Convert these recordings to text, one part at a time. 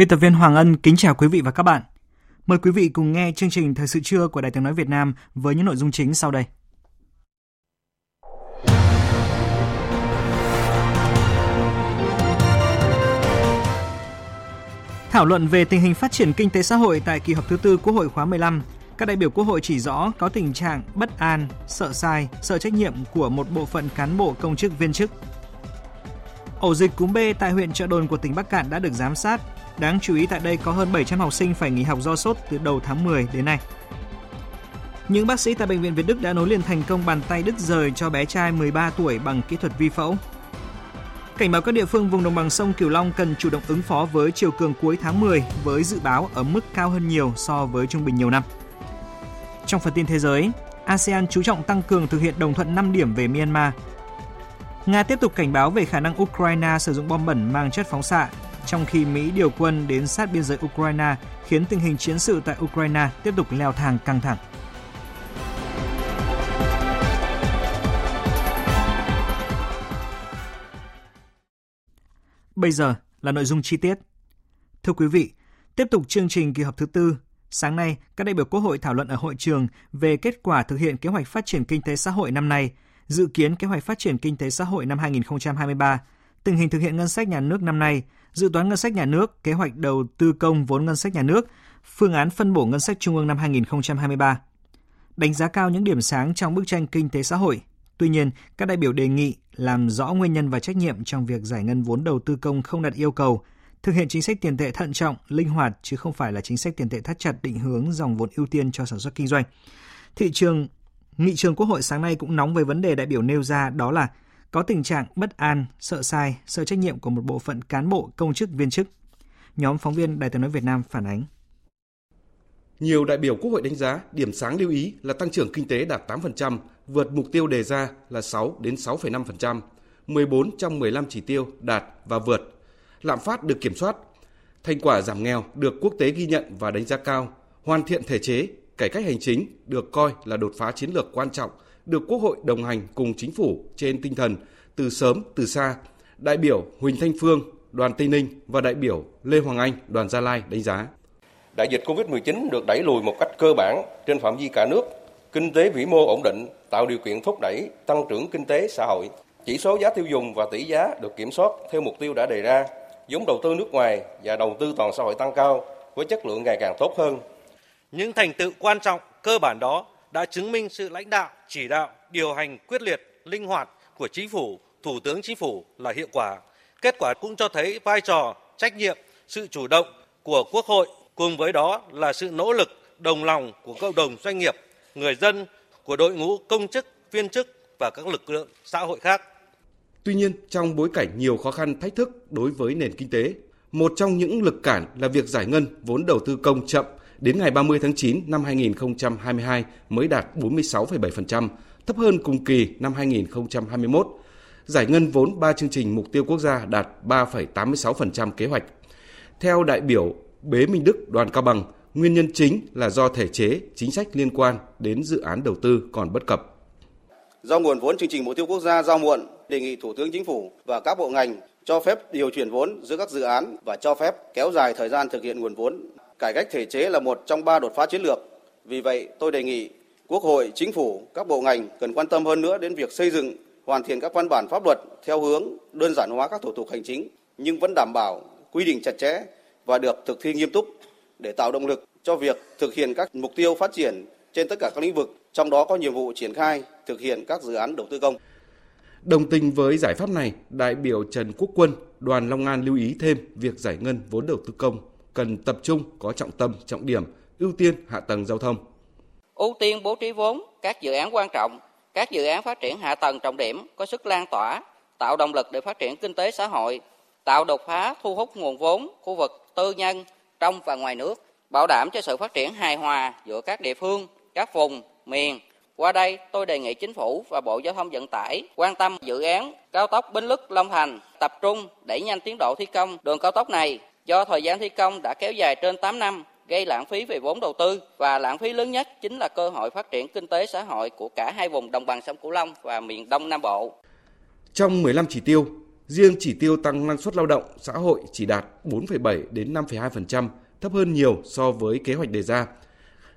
Biên tập viên Hoàng Ân kính chào quý vị và các bạn. Mời quý vị cùng nghe chương trình Thời sự trưa của Đài tiếng nói Việt Nam với những nội dung chính sau đây. Thảo luận về tình hình phát triển kinh tế xã hội tại kỳ họp thứ tư Quốc hội khóa 15, các đại biểu Quốc hội chỉ rõ có tình trạng bất an, sợ sai, sợ trách nhiệm của một bộ phận cán bộ công chức viên chức. Ổ dịch cúm B tại huyện Trợ Đồn của tỉnh Bắc Cạn đã được giám sát, Đáng chú ý tại đây có hơn 700 học sinh phải nghỉ học do sốt từ đầu tháng 10 đến nay. Những bác sĩ tại Bệnh viện Việt Đức đã nối liền thành công bàn tay đứt rời cho bé trai 13 tuổi bằng kỹ thuật vi phẫu. Cảnh báo các địa phương vùng đồng bằng sông Cửu Long cần chủ động ứng phó với chiều cường cuối tháng 10 với dự báo ở mức cao hơn nhiều so với trung bình nhiều năm. Trong phần tin thế giới, ASEAN chú trọng tăng cường thực hiện đồng thuận 5 điểm về Myanmar. Nga tiếp tục cảnh báo về khả năng Ukraine sử dụng bom bẩn mang chất phóng xạ trong khi Mỹ điều quân đến sát biên giới Ukraine khiến tình hình chiến sự tại Ukraine tiếp tục leo thang căng thẳng. Bây giờ là nội dung chi tiết. Thưa quý vị, tiếp tục chương trình kỳ họp thứ tư, sáng nay các đại biểu Quốc hội thảo luận ở hội trường về kết quả thực hiện kế hoạch phát triển kinh tế xã hội năm nay, dự kiến kế hoạch phát triển kinh tế xã hội năm 2023, tình hình thực hiện ngân sách nhà nước năm nay, dự toán ngân sách nhà nước, kế hoạch đầu tư công vốn ngân sách nhà nước, phương án phân bổ ngân sách trung ương năm 2023. Đánh giá cao những điểm sáng trong bức tranh kinh tế xã hội. Tuy nhiên, các đại biểu đề nghị làm rõ nguyên nhân và trách nhiệm trong việc giải ngân vốn đầu tư công không đạt yêu cầu, thực hiện chính sách tiền tệ thận trọng, linh hoạt chứ không phải là chính sách tiền tệ thắt chặt định hướng dòng vốn ưu tiên cho sản xuất kinh doanh. Thị trường Nghị trường Quốc hội sáng nay cũng nóng về vấn đề đại biểu nêu ra đó là có tình trạng bất an, sợ sai, sợ trách nhiệm của một bộ phận cán bộ, công chức, viên chức. Nhóm phóng viên Đài tiếng nói Việt Nam phản ánh. Nhiều đại biểu Quốc hội đánh giá điểm sáng lưu ý là tăng trưởng kinh tế đạt 8%, vượt mục tiêu đề ra là 6 đến 6,5%, 14 trong 15 chỉ tiêu đạt và vượt. Lạm phát được kiểm soát, thành quả giảm nghèo được quốc tế ghi nhận và đánh giá cao, hoàn thiện thể chế, cải cách hành chính được coi là đột phá chiến lược quan trọng – được Quốc hội đồng hành cùng chính phủ trên tinh thần từ sớm từ xa. Đại biểu Huỳnh Thanh Phương, đoàn Tây Ninh và đại biểu Lê Hoàng Anh, đoàn Gia Lai đánh giá. Đại dịch Covid-19 được đẩy lùi một cách cơ bản trên phạm vi cả nước, kinh tế vĩ mô ổn định, tạo điều kiện thúc đẩy tăng trưởng kinh tế xã hội. Chỉ số giá tiêu dùng và tỷ giá được kiểm soát theo mục tiêu đã đề ra, vốn đầu tư nước ngoài và đầu tư toàn xã hội tăng cao với chất lượng ngày càng tốt hơn. Những thành tựu quan trọng cơ bản đó đã chứng minh sự lãnh đạo, chỉ đạo, điều hành quyết liệt, linh hoạt của chính phủ, thủ tướng chính phủ là hiệu quả. Kết quả cũng cho thấy vai trò, trách nhiệm, sự chủ động của Quốc hội cùng với đó là sự nỗ lực đồng lòng của cộng đồng doanh nghiệp, người dân, của đội ngũ công chức, viên chức và các lực lượng xã hội khác. Tuy nhiên, trong bối cảnh nhiều khó khăn thách thức đối với nền kinh tế, một trong những lực cản là việc giải ngân vốn đầu tư công chậm đến ngày 30 tháng 9 năm 2022 mới đạt 46,7%, thấp hơn cùng kỳ năm 2021. Giải ngân vốn 3 chương trình mục tiêu quốc gia đạt 3,86% kế hoạch. Theo đại biểu Bế Minh Đức, đoàn Cao Bằng, nguyên nhân chính là do thể chế, chính sách liên quan đến dự án đầu tư còn bất cập. Do nguồn vốn chương trình mục tiêu quốc gia giao muộn, đề nghị Thủ tướng Chính phủ và các bộ ngành cho phép điều chuyển vốn giữa các dự án và cho phép kéo dài thời gian thực hiện nguồn vốn Cải cách thể chế là một trong ba đột phá chiến lược. Vì vậy, tôi đề nghị Quốc hội, Chính phủ, các bộ ngành cần quan tâm hơn nữa đến việc xây dựng, hoàn thiện các văn bản pháp luật theo hướng đơn giản hóa các thủ tục hành chính, nhưng vẫn đảm bảo quy định chặt chẽ và được thực thi nghiêm túc để tạo động lực cho việc thực hiện các mục tiêu phát triển trên tất cả các lĩnh vực, trong đó có nhiệm vụ triển khai thực hiện các dự án đầu tư công. Đồng tình với giải pháp này, đại biểu Trần Quốc Quân, đoàn Long An lưu ý thêm việc giải ngân vốn đầu tư công cần tập trung có trọng tâm, trọng điểm, ưu tiên hạ tầng giao thông. Ưu tiên bố trí vốn các dự án quan trọng, các dự án phát triển hạ tầng trọng điểm có sức lan tỏa, tạo động lực để phát triển kinh tế xã hội, tạo đột phá thu hút nguồn vốn khu vực tư nhân trong và ngoài nước, bảo đảm cho sự phát triển hài hòa giữa các địa phương, các vùng, miền. Qua đây, tôi đề nghị chính phủ và Bộ Giao thông Vận tải quan tâm dự án cao tốc Bến Lức Long Thành, tập trung đẩy nhanh tiến độ thi công đường cao tốc này do thời gian thi công đã kéo dài trên 8 năm, gây lãng phí về vốn đầu tư và lãng phí lớn nhất chính là cơ hội phát triển kinh tế xã hội của cả hai vùng đồng bằng sông Cửu Long và miền Đông Nam Bộ. Trong 15 chỉ tiêu, riêng chỉ tiêu tăng năng suất lao động xã hội chỉ đạt 4,7 đến 5,2%, thấp hơn nhiều so với kế hoạch đề ra.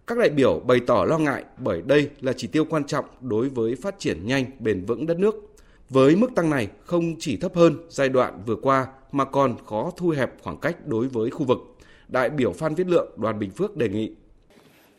Các đại biểu bày tỏ lo ngại bởi đây là chỉ tiêu quan trọng đối với phát triển nhanh, bền vững đất nước. Với mức tăng này không chỉ thấp hơn giai đoạn vừa qua mà còn khó thu hẹp khoảng cách đối với khu vực. Đại biểu Phan Viết Lượng, đoàn Bình Phước đề nghị.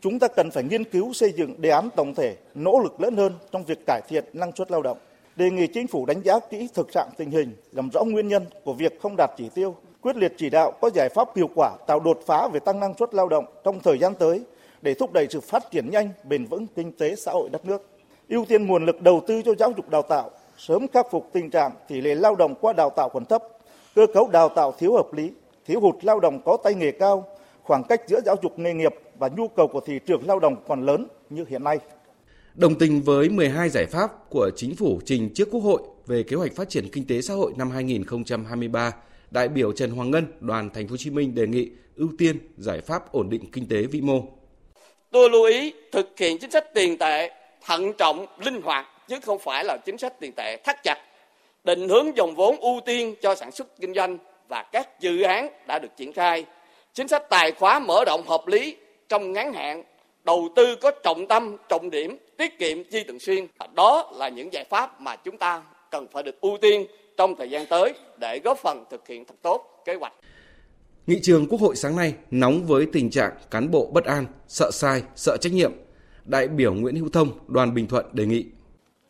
Chúng ta cần phải nghiên cứu xây dựng đề án tổng thể, nỗ lực lớn hơn trong việc cải thiện năng suất lao động. Đề nghị chính phủ đánh giá kỹ thực trạng tình hình, làm rõ nguyên nhân của việc không đạt chỉ tiêu, quyết liệt chỉ đạo có giải pháp hiệu quả tạo đột phá về tăng năng suất lao động trong thời gian tới để thúc đẩy sự phát triển nhanh, bền vững kinh tế xã hội đất nước. Ưu tiên nguồn lực đầu tư cho giáo dục đào tạo, sớm khắc phục tình trạng tỷ lệ lao động qua đào tạo còn thấp, cơ cấu đào tạo thiếu hợp lý, thiếu hụt lao động có tay nghề cao, khoảng cách giữa giáo dục nghề nghiệp và nhu cầu của thị trường lao động còn lớn như hiện nay. Đồng tình với 12 giải pháp của chính phủ trình trước Quốc hội về kế hoạch phát triển kinh tế xã hội năm 2023, đại biểu Trần Hoàng Ngân, đoàn Thành phố Hồ Chí Minh đề nghị ưu tiên giải pháp ổn định kinh tế vĩ mô. Tôi lưu ý thực hiện chính sách tiền tệ thận trọng, linh hoạt chứ không phải là chính sách tiền tệ thắt chặt. Định hướng dòng vốn ưu tiên cho sản xuất kinh doanh và các dự án đã được triển khai. Chính sách tài khóa mở rộng hợp lý trong ngắn hạn, đầu tư có trọng tâm, trọng điểm, tiết kiệm chi thường xuyên. Đó là những giải pháp mà chúng ta cần phải được ưu tiên trong thời gian tới để góp phần thực hiện thật tốt kế hoạch. Nghị trường Quốc hội sáng nay nóng với tình trạng cán bộ bất an, sợ sai, sợ trách nhiệm. Đại biểu Nguyễn Hữu Thông, đoàn Bình Thuận đề nghị.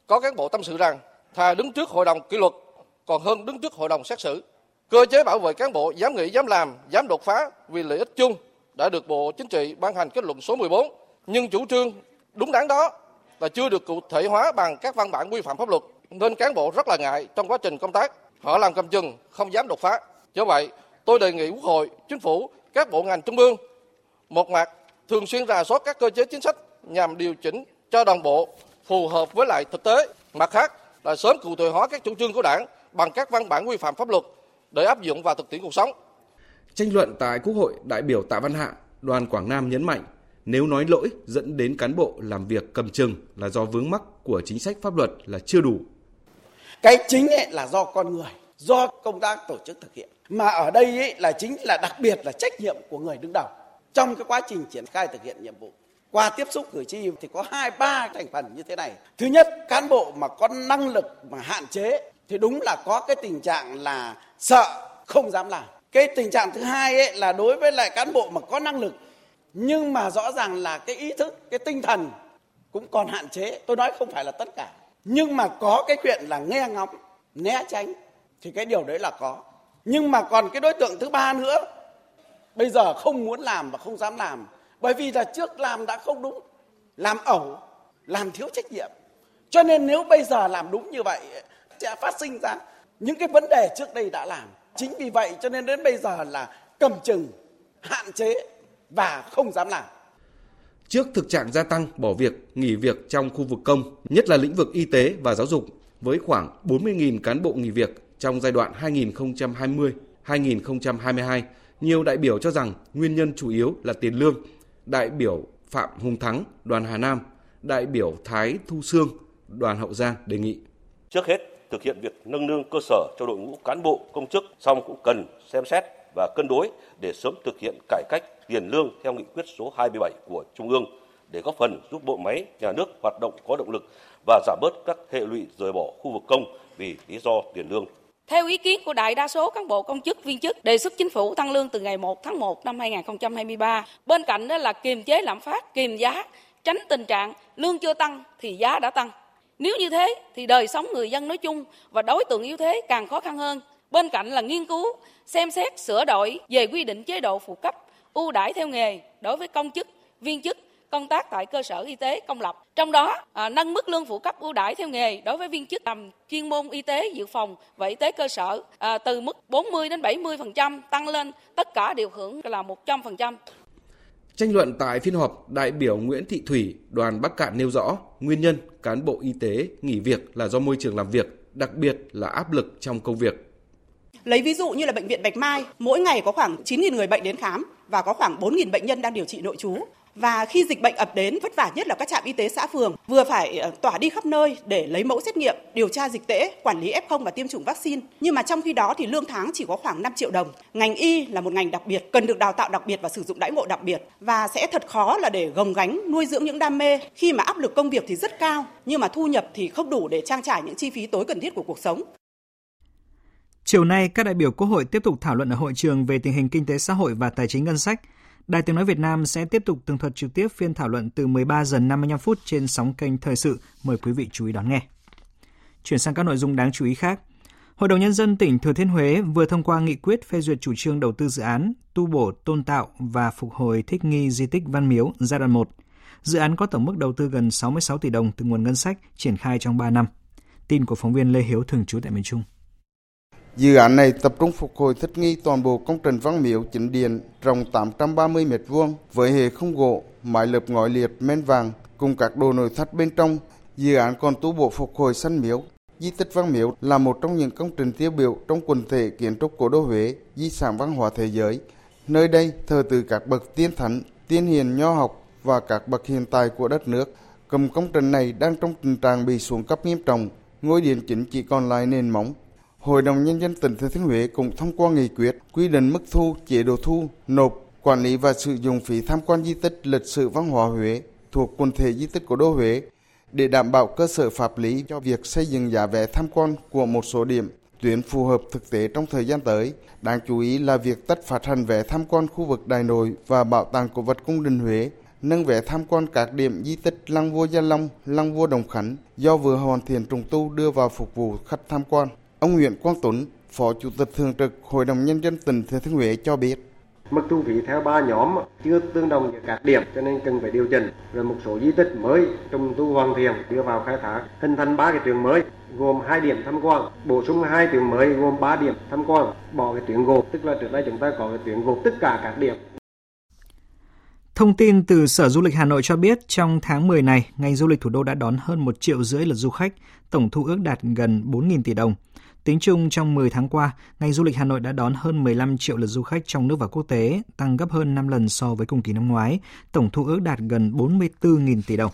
Có cán bộ tâm sự rằng thà đứng trước hội đồng kỷ luật còn hơn đứng trước hội đồng xét xử. Cơ chế bảo vệ cán bộ dám nghĩ, dám làm, dám đột phá vì lợi ích chung đã được Bộ Chính trị ban hành kết luận số 14. Nhưng chủ trương đúng đắn đó là chưa được cụ thể hóa bằng các văn bản quy phạm pháp luật nên cán bộ rất là ngại trong quá trình công tác. Họ làm cầm chừng, không dám đột phá. Do vậy, tôi đề nghị Quốc hội, Chính phủ, các bộ ngành trung ương một mặt thường xuyên rà soát các cơ chế chính sách nhằm điều chỉnh cho đồng bộ phù hợp với lại thực tế. Mặt khác là sớm cụ thể hóa các chủ trương của Đảng bằng các văn bản quy phạm pháp luật để áp dụng vào thực tiễn cuộc sống. Tranh luận tại Quốc hội, đại biểu Tạ Văn Hạ, đoàn Quảng Nam nhấn mạnh nếu nói lỗi dẫn đến cán bộ làm việc cầm chừng là do vướng mắc của chính sách pháp luật là chưa đủ. Cái chính ấy là do con người, do công tác tổ chức thực hiện. Mà ở đây ấy là chính là đặc biệt là trách nhiệm của người đứng đầu trong cái quá trình triển khai thực hiện nhiệm vụ. Qua tiếp xúc cử tri thì có hai ba thành phần như thế này. Thứ nhất, cán bộ mà có năng lực mà hạn chế thì đúng là có cái tình trạng là sợ không dám làm. Cái tình trạng thứ hai ấy là đối với lại cán bộ mà có năng lực nhưng mà rõ ràng là cái ý thức, cái tinh thần cũng còn hạn chế. Tôi nói không phải là tất cả. Nhưng mà có cái chuyện là nghe ngóng, né tránh thì cái điều đấy là có. Nhưng mà còn cái đối tượng thứ ba nữa bây giờ không muốn làm và không dám làm bởi vì là trước làm đã không đúng làm ẩu làm thiếu trách nhiệm. Cho nên nếu bây giờ làm đúng như vậy sẽ phát sinh ra những cái vấn đề trước đây đã làm. Chính vì vậy cho nên đến bây giờ là cầm chừng hạn chế và không dám làm. Trước thực trạng gia tăng bỏ việc, nghỉ việc trong khu vực công, nhất là lĩnh vực y tế và giáo dục, với khoảng 40.000 cán bộ nghỉ việc trong giai đoạn 2020-2022, nhiều đại biểu cho rằng nguyên nhân chủ yếu là tiền lương. Đại biểu Phạm Hùng Thắng, đoàn Hà Nam, đại biểu Thái Thu Sương, đoàn Hậu Giang đề nghị. Trước hết, thực hiện việc nâng lương cơ sở cho đội ngũ cán bộ công chức, xong cũng cần xem xét và cân đối để sớm thực hiện cải cách tiền lương theo nghị quyết số 27 của Trung ương để góp phần giúp bộ máy nhà nước hoạt động có động lực và giảm bớt các hệ lụy rời bỏ khu vực công vì lý do tiền lương. Theo ý kiến của đại đa số cán bộ công chức viên chức, đề xuất chính phủ tăng lương từ ngày 1 tháng 1 năm 2023. Bên cạnh đó là kiềm chế lạm phát, kiềm giá, tránh tình trạng lương chưa tăng thì giá đã tăng. Nếu như thế thì đời sống người dân nói chung và đối tượng yếu thế càng khó khăn hơn. Bên cạnh là nghiên cứu, xem xét sửa đổi về quy định chế độ phụ cấp, ưu đãi theo nghề đối với công chức, viên chức công tác tại cơ sở y tế công lập. Trong đó, à, nâng mức lương phụ cấp ưu đãi theo nghề đối với viên chức làm chuyên môn y tế dự phòng và y tế cơ sở à, từ mức 40 đến 70% tăng lên tất cả đều hưởng là 100%. Tranh luận tại phiên họp, đại biểu Nguyễn Thị Thủy, đoàn Bắc Cạn nêu rõ nguyên nhân cán bộ y tế nghỉ việc là do môi trường làm việc, đặc biệt là áp lực trong công việc. Lấy ví dụ như là bệnh viện Bạch Mai, mỗi ngày có khoảng 9.000 người bệnh đến khám và có khoảng 4.000 bệnh nhân đang điều trị nội trú. Và khi dịch bệnh ập đến, vất vả nhất là các trạm y tế xã phường vừa phải ờ, tỏa đi khắp nơi để lấy mẫu xét nghiệm, điều tra dịch tễ, quản lý F0 và tiêm chủng vaccine. Nhưng mà trong khi đó thì lương tháng chỉ có khoảng 5 triệu đồng. Ngành y là một ngành đặc biệt, cần được đào tạo đặc biệt và sử dụng đãi ngộ đặc biệt và sẽ thật khó là để gồng gánh nuôi dưỡng những đam mê khi mà áp lực công việc thì rất cao nhưng mà thu nhập thì không đủ để trang trải những chi phí tối cần thiết của cuộc sống. Chiều nay, các đại biểu Quốc hội tiếp tục thảo luận ở hội trường về tình hình kinh tế xã hội và tài chính ngân sách. Đài Tiếng Nói Việt Nam sẽ tiếp tục tường thuật trực tiếp phiên thảo luận từ 13 giờ 55 phút trên sóng kênh Thời sự. Mời quý vị chú ý đón nghe. Chuyển sang các nội dung đáng chú ý khác. Hội đồng Nhân dân tỉnh Thừa Thiên Huế vừa thông qua nghị quyết phê duyệt chủ trương đầu tư dự án tu bổ, tôn tạo và phục hồi thích nghi di tích Văn Miếu giai đoạn 1. Dự án có tổng mức đầu tư gần 66 tỷ đồng từ nguồn ngân sách triển khai trong 3 năm. Tin của phóng viên Lê Hiếu thường trú tại miền Trung. Dự án này tập trung phục hồi thích nghi toàn bộ công trình văn miếu chính điện rộng 830 m2 với hệ không gỗ, mái lợp ngói liệt men vàng cùng các đồ nội thất bên trong. Dự án còn tu bổ phục hồi sân miếu. Di tích Văn Miếu là một trong những công trình tiêu biểu trong quần thể kiến trúc cổ đô Huế, di sản văn hóa thế giới. Nơi đây thờ từ các bậc tiên thánh, tiên hiền nho học và các bậc hiện tài của đất nước. Cầm công trình này đang trong tình trạng bị xuống cấp nghiêm trọng, ngôi điện chính chỉ còn lại nền móng, Hội đồng Nhân dân tỉnh Thừa Thiên Huế cũng thông qua nghị quyết quy định mức thu, chế độ thu, nộp, quản lý và sử dụng phí tham quan di tích lịch sử văn hóa Huế thuộc quần thể di tích của đô Huế để đảm bảo cơ sở pháp lý cho việc xây dựng giá vé tham quan của một số điểm tuyến phù hợp thực tế trong thời gian tới. Đáng chú ý là việc tất phạt hành vé tham quan khu vực Đại Nội và Bảo tàng cổ vật cung đình Huế, nâng vé tham quan các điểm di tích Lăng Vua Gia Long, Lăng Vua Đồng Khánh do vừa hoàn thiện trùng tu đưa vào phục vụ khách tham quan. Ông Nguyễn Quang Tuấn, Phó Chủ tịch Thường trực Hội đồng Nhân dân tỉnh Thừa Thiên Huế cho biết. Mức thu phí theo ba nhóm chưa tương đồng với các điểm cho nên cần phải điều chỉnh. Rồi một số di tích mới trùng tu hoàn thiện đưa vào khai thác hình thành ba cái tuyến mới gồm hai điểm tham quan, bổ sung hai tuyến mới gồm 3 điểm tham quan, bỏ cái tuyến gộp, tức là trước đây chúng ta có cái tuyến gộp tất cả các điểm. Thông tin từ Sở Du lịch Hà Nội cho biết, trong tháng 10 này, ngành du lịch thủ đô đã đón hơn 1 triệu rưỡi lượt du khách, tổng thu ước đạt gần 4.000 tỷ đồng. Tính chung trong 10 tháng qua, ngành du lịch Hà Nội đã đón hơn 15 triệu lượt du khách trong nước và quốc tế, tăng gấp hơn 5 lần so với cùng kỳ năm ngoái, tổng thu ước đạt gần 44.000 tỷ đồng.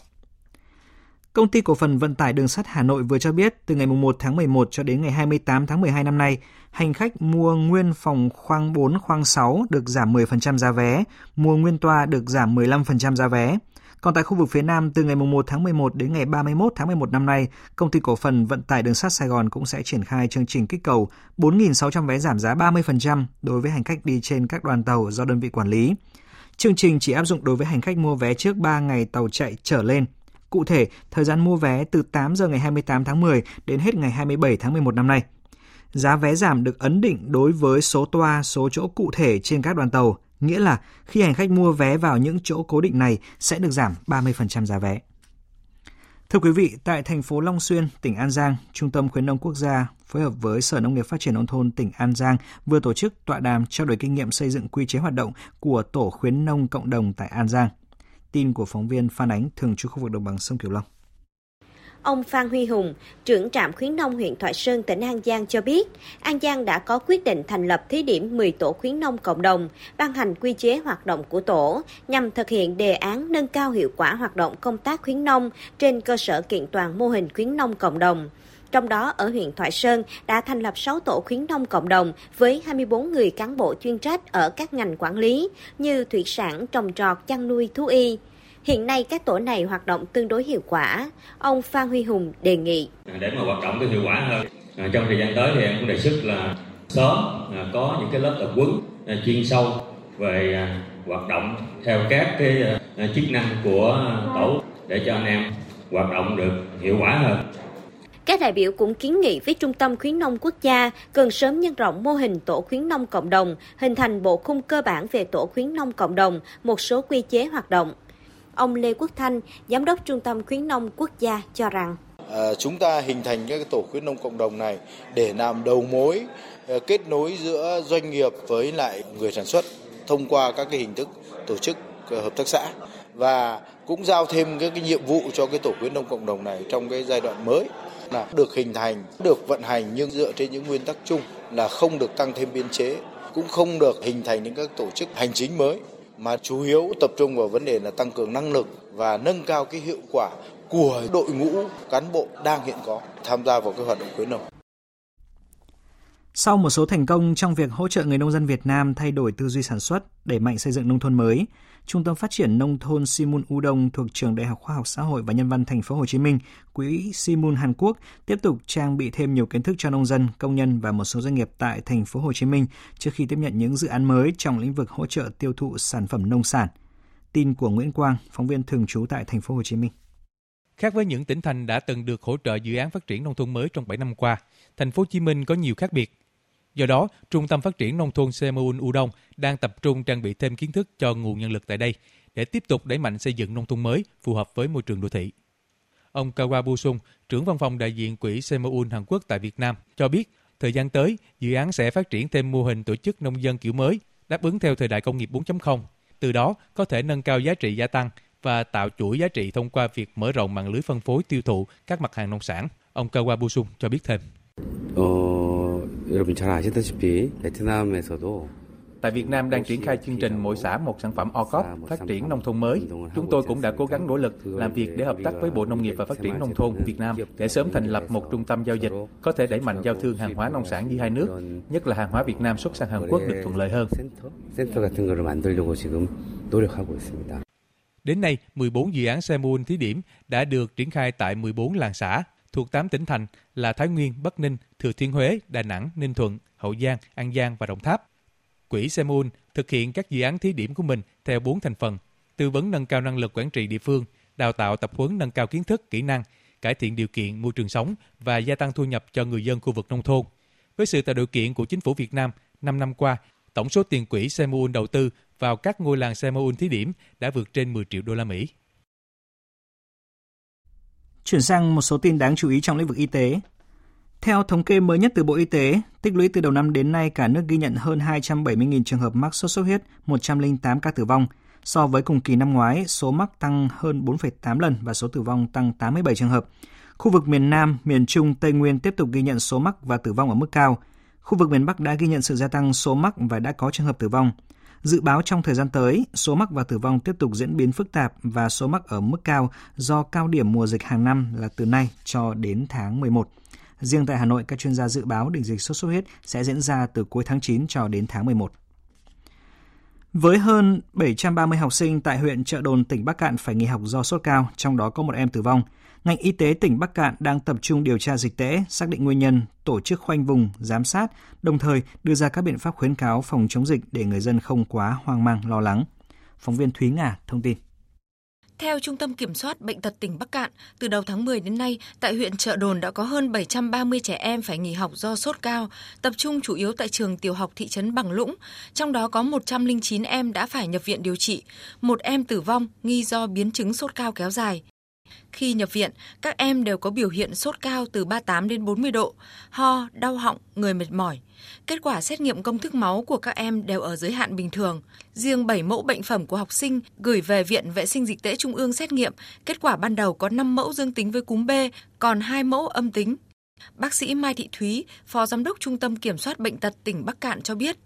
Công ty cổ phần vận tải đường sắt Hà Nội vừa cho biết từ ngày 1 tháng 11 cho đến ngày 28 tháng 12 năm nay, hành khách mua nguyên phòng khoang 4, khoang 6 được giảm 10% giá vé, mua nguyên toa được giảm 15% giá vé. Còn tại khu vực phía Nam, từ ngày 1 tháng 11 đến ngày 31 tháng 11 năm nay, công ty cổ phần vận tải đường sắt Sài Gòn cũng sẽ triển khai chương trình kích cầu 4.600 vé giảm giá 30% đối với hành khách đi trên các đoàn tàu do đơn vị quản lý. Chương trình chỉ áp dụng đối với hành khách mua vé trước 3 ngày tàu chạy trở lên. Cụ thể, thời gian mua vé từ 8 giờ ngày 28 tháng 10 đến hết ngày 27 tháng 11 năm nay. Giá vé giảm được ấn định đối với số toa, số chỗ cụ thể trên các đoàn tàu, nghĩa là khi hành khách mua vé vào những chỗ cố định này sẽ được giảm 30% giá vé. Thưa quý vị, tại thành phố Long Xuyên, tỉnh An Giang, Trung tâm khuyến nông quốc gia phối hợp với Sở Nông nghiệp Phát triển nông thôn tỉnh An Giang vừa tổ chức tọa đàm trao đổi kinh nghiệm xây dựng quy chế hoạt động của tổ khuyến nông cộng đồng tại An Giang. Tin của phóng viên Phan Ánh thường trú khu vực đồng bằng sông Kiều Long. Ông Phan Huy Hùng, trưởng trạm khuyến nông huyện Thoại Sơn, tỉnh An Giang cho biết, An Giang đã có quyết định thành lập thí điểm 10 tổ khuyến nông cộng đồng, ban hành quy chế hoạt động của tổ nhằm thực hiện đề án nâng cao hiệu quả hoạt động công tác khuyến nông trên cơ sở kiện toàn mô hình khuyến nông cộng đồng. Trong đó, ở huyện Thoại Sơn đã thành lập 6 tổ khuyến nông cộng đồng với 24 người cán bộ chuyên trách ở các ngành quản lý như thủy sản, trồng trọt, chăn nuôi, thú y. Hiện nay các tổ này hoạt động tương đối hiệu quả. Ông Phan Huy Hùng đề nghị. Để mà hoạt động có hiệu quả hơn, à, trong thời gian tới thì em cũng đề xuất là sớm à, có những cái lớp tập huấn à, chuyên sâu về hoạt động theo các cái chức năng của tổ để cho anh em hoạt động được hiệu quả hơn. Các đại biểu cũng kiến nghị với Trung tâm Khuyến nông Quốc gia cần sớm nhân rộng mô hình tổ khuyến nông cộng đồng, hình thành bộ khung cơ bản về tổ khuyến nông cộng đồng, một số quy chế hoạt động. Ông Lê Quốc Thanh, Giám đốc Trung tâm Khuyến nông Quốc gia cho rằng. À, chúng ta hình thành các tổ khuyến nông cộng đồng này để làm đầu mối à, kết nối giữa doanh nghiệp với lại người sản xuất thông qua các cái hình thức tổ chức à, hợp tác xã và cũng giao thêm các cái nhiệm vụ cho cái tổ khuyến nông cộng đồng này trong cái giai đoạn mới. Là được hình thành, được vận hành nhưng dựa trên những nguyên tắc chung là không được tăng thêm biên chế, cũng không được hình thành những các tổ chức hành chính mới mà chủ yếu tập trung vào vấn đề là tăng cường năng lực và nâng cao cái hiệu quả của đội ngũ cán bộ đang hiện có tham gia vào cái hoạt động khuyến nông. Sau một số thành công trong việc hỗ trợ người nông dân Việt Nam thay đổi tư duy sản xuất, đẩy mạnh xây dựng nông thôn mới, Trung tâm Phát triển Nông thôn Simun Udong thuộc Trường Đại học Khoa học Xã hội và Nhân văn Thành phố Hồ Chí Minh, Quỹ Simun Hàn Quốc tiếp tục trang bị thêm nhiều kiến thức cho nông dân, công nhân và một số doanh nghiệp tại Thành phố Hồ Chí Minh trước khi tiếp nhận những dự án mới trong lĩnh vực hỗ trợ tiêu thụ sản phẩm nông sản. Tin của Nguyễn Quang, phóng viên thường trú tại Thành phố Hồ Chí Minh. Khác với những tỉnh thành đã từng được hỗ trợ dự án phát triển nông thôn mới trong 7 năm qua, Thành phố Hồ Chí Minh có nhiều khác biệt. Do đó, Trung tâm Phát triển Nông thôn Seoul Udon đang tập trung trang bị thêm kiến thức cho nguồn nhân lực tại đây để tiếp tục đẩy mạnh xây dựng nông thôn mới phù hợp với môi trường đô thị. Ông Kawa Busung, trưởng văn phòng đại diện quỹ Seoul Hàn Quốc tại Việt Nam, cho biết thời gian tới, dự án sẽ phát triển thêm mô hình tổ chức nông dân kiểu mới, đáp ứng theo thời đại công nghiệp 4.0. Từ đó, có thể nâng cao giá trị gia tăng và tạo chuỗi giá trị thông qua việc mở rộng mạng lưới phân phối tiêu thụ các mặt hàng nông sản. Ông Kawabu Busung cho biết thêm. Ờ, 여러분 잘 아시다시피 베트남에서도 Tại Việt Nam đang triển khai chương trình mỗi xã một sản phẩm OCOP phát triển nông thôn mới. Chúng tôi cũng đã cố gắng nỗ lực làm việc để hợp tác với Bộ Nông nghiệp và Phát triển Nông thôn Việt Nam để sớm thành lập một trung tâm giao dịch có thể đẩy mạnh giao thương hàng hóa nông sản giữa hai nước, nhất là hàng hóa Việt Nam xuất sang Hàn Quốc được thuận lợi hơn. Đến nay, 14 dự án Semun thí điểm đã được triển khai tại 14 làng xã, thuộc 8 tỉnh thành là Thái Nguyên, Bắc Ninh, Thừa Thiên Huế, Đà Nẵng, Ninh Thuận, Hậu Giang, An Giang và Đồng Tháp. Quỹ Semun thực hiện các dự án thí điểm của mình theo 4 thành phần: tư vấn nâng cao năng lực quản trị địa phương, đào tạo tập huấn nâng cao kiến thức, kỹ năng, cải thiện điều kiện môi trường sống và gia tăng thu nhập cho người dân khu vực nông thôn. Với sự tạo điều kiện của chính phủ Việt Nam, 5 năm qua, tổng số tiền quỹ Semun đầu tư vào các ngôi làng Semun thí điểm đã vượt trên 10 triệu đô la Mỹ. Chuyển sang một số tin đáng chú ý trong lĩnh vực y tế. Theo thống kê mới nhất từ Bộ Y tế, tích lũy từ đầu năm đến nay cả nước ghi nhận hơn 270.000 trường hợp mắc sốt xuất huyết, 108 ca tử vong. So với cùng kỳ năm ngoái, số mắc tăng hơn 4,8 lần và số tử vong tăng 87 trường hợp. Khu vực miền Nam, miền Trung, Tây Nguyên tiếp tục ghi nhận số mắc và tử vong ở mức cao. Khu vực miền Bắc đã ghi nhận sự gia tăng số mắc và đã có trường hợp tử vong. Dự báo trong thời gian tới, số mắc và tử vong tiếp tục diễn biến phức tạp và số mắc ở mức cao do cao điểm mùa dịch hàng năm là từ nay cho đến tháng 11. Riêng tại Hà Nội, các chuyên gia dự báo đỉnh dịch sốt xuất huyết sẽ diễn ra từ cuối tháng 9 cho đến tháng 11. Với hơn 730 học sinh tại huyện Trợ Đồn, tỉnh Bắc Cạn phải nghỉ học do sốt cao, trong đó có một em tử vong. Ngành y tế tỉnh Bắc Cạn đang tập trung điều tra dịch tễ, xác định nguyên nhân, tổ chức khoanh vùng, giám sát, đồng thời đưa ra các biện pháp khuyến cáo phòng chống dịch để người dân không quá hoang mang lo lắng. Phóng viên Thúy Ngà thông tin. Theo Trung tâm Kiểm soát Bệnh tật tỉnh Bắc Cạn, từ đầu tháng 10 đến nay, tại huyện Trợ Đồn đã có hơn 730 trẻ em phải nghỉ học do sốt cao, tập trung chủ yếu tại trường tiểu học thị trấn Bằng Lũng. Trong đó có 109 em đã phải nhập viện điều trị, một em tử vong nghi do biến chứng sốt cao kéo dài. Khi nhập viện, các em đều có biểu hiện sốt cao từ 38 đến 40 độ, ho, đau họng, người mệt mỏi. Kết quả xét nghiệm công thức máu của các em đều ở giới hạn bình thường. Riêng 7 mẫu bệnh phẩm của học sinh gửi về Viện Vệ sinh Dịch tễ Trung ương xét nghiệm, kết quả ban đầu có 5 mẫu dương tính với cúm B, còn 2 mẫu âm tính. Bác sĩ Mai Thị Thúy, Phó Giám đốc Trung tâm Kiểm soát Bệnh tật tỉnh Bắc Cạn cho biết.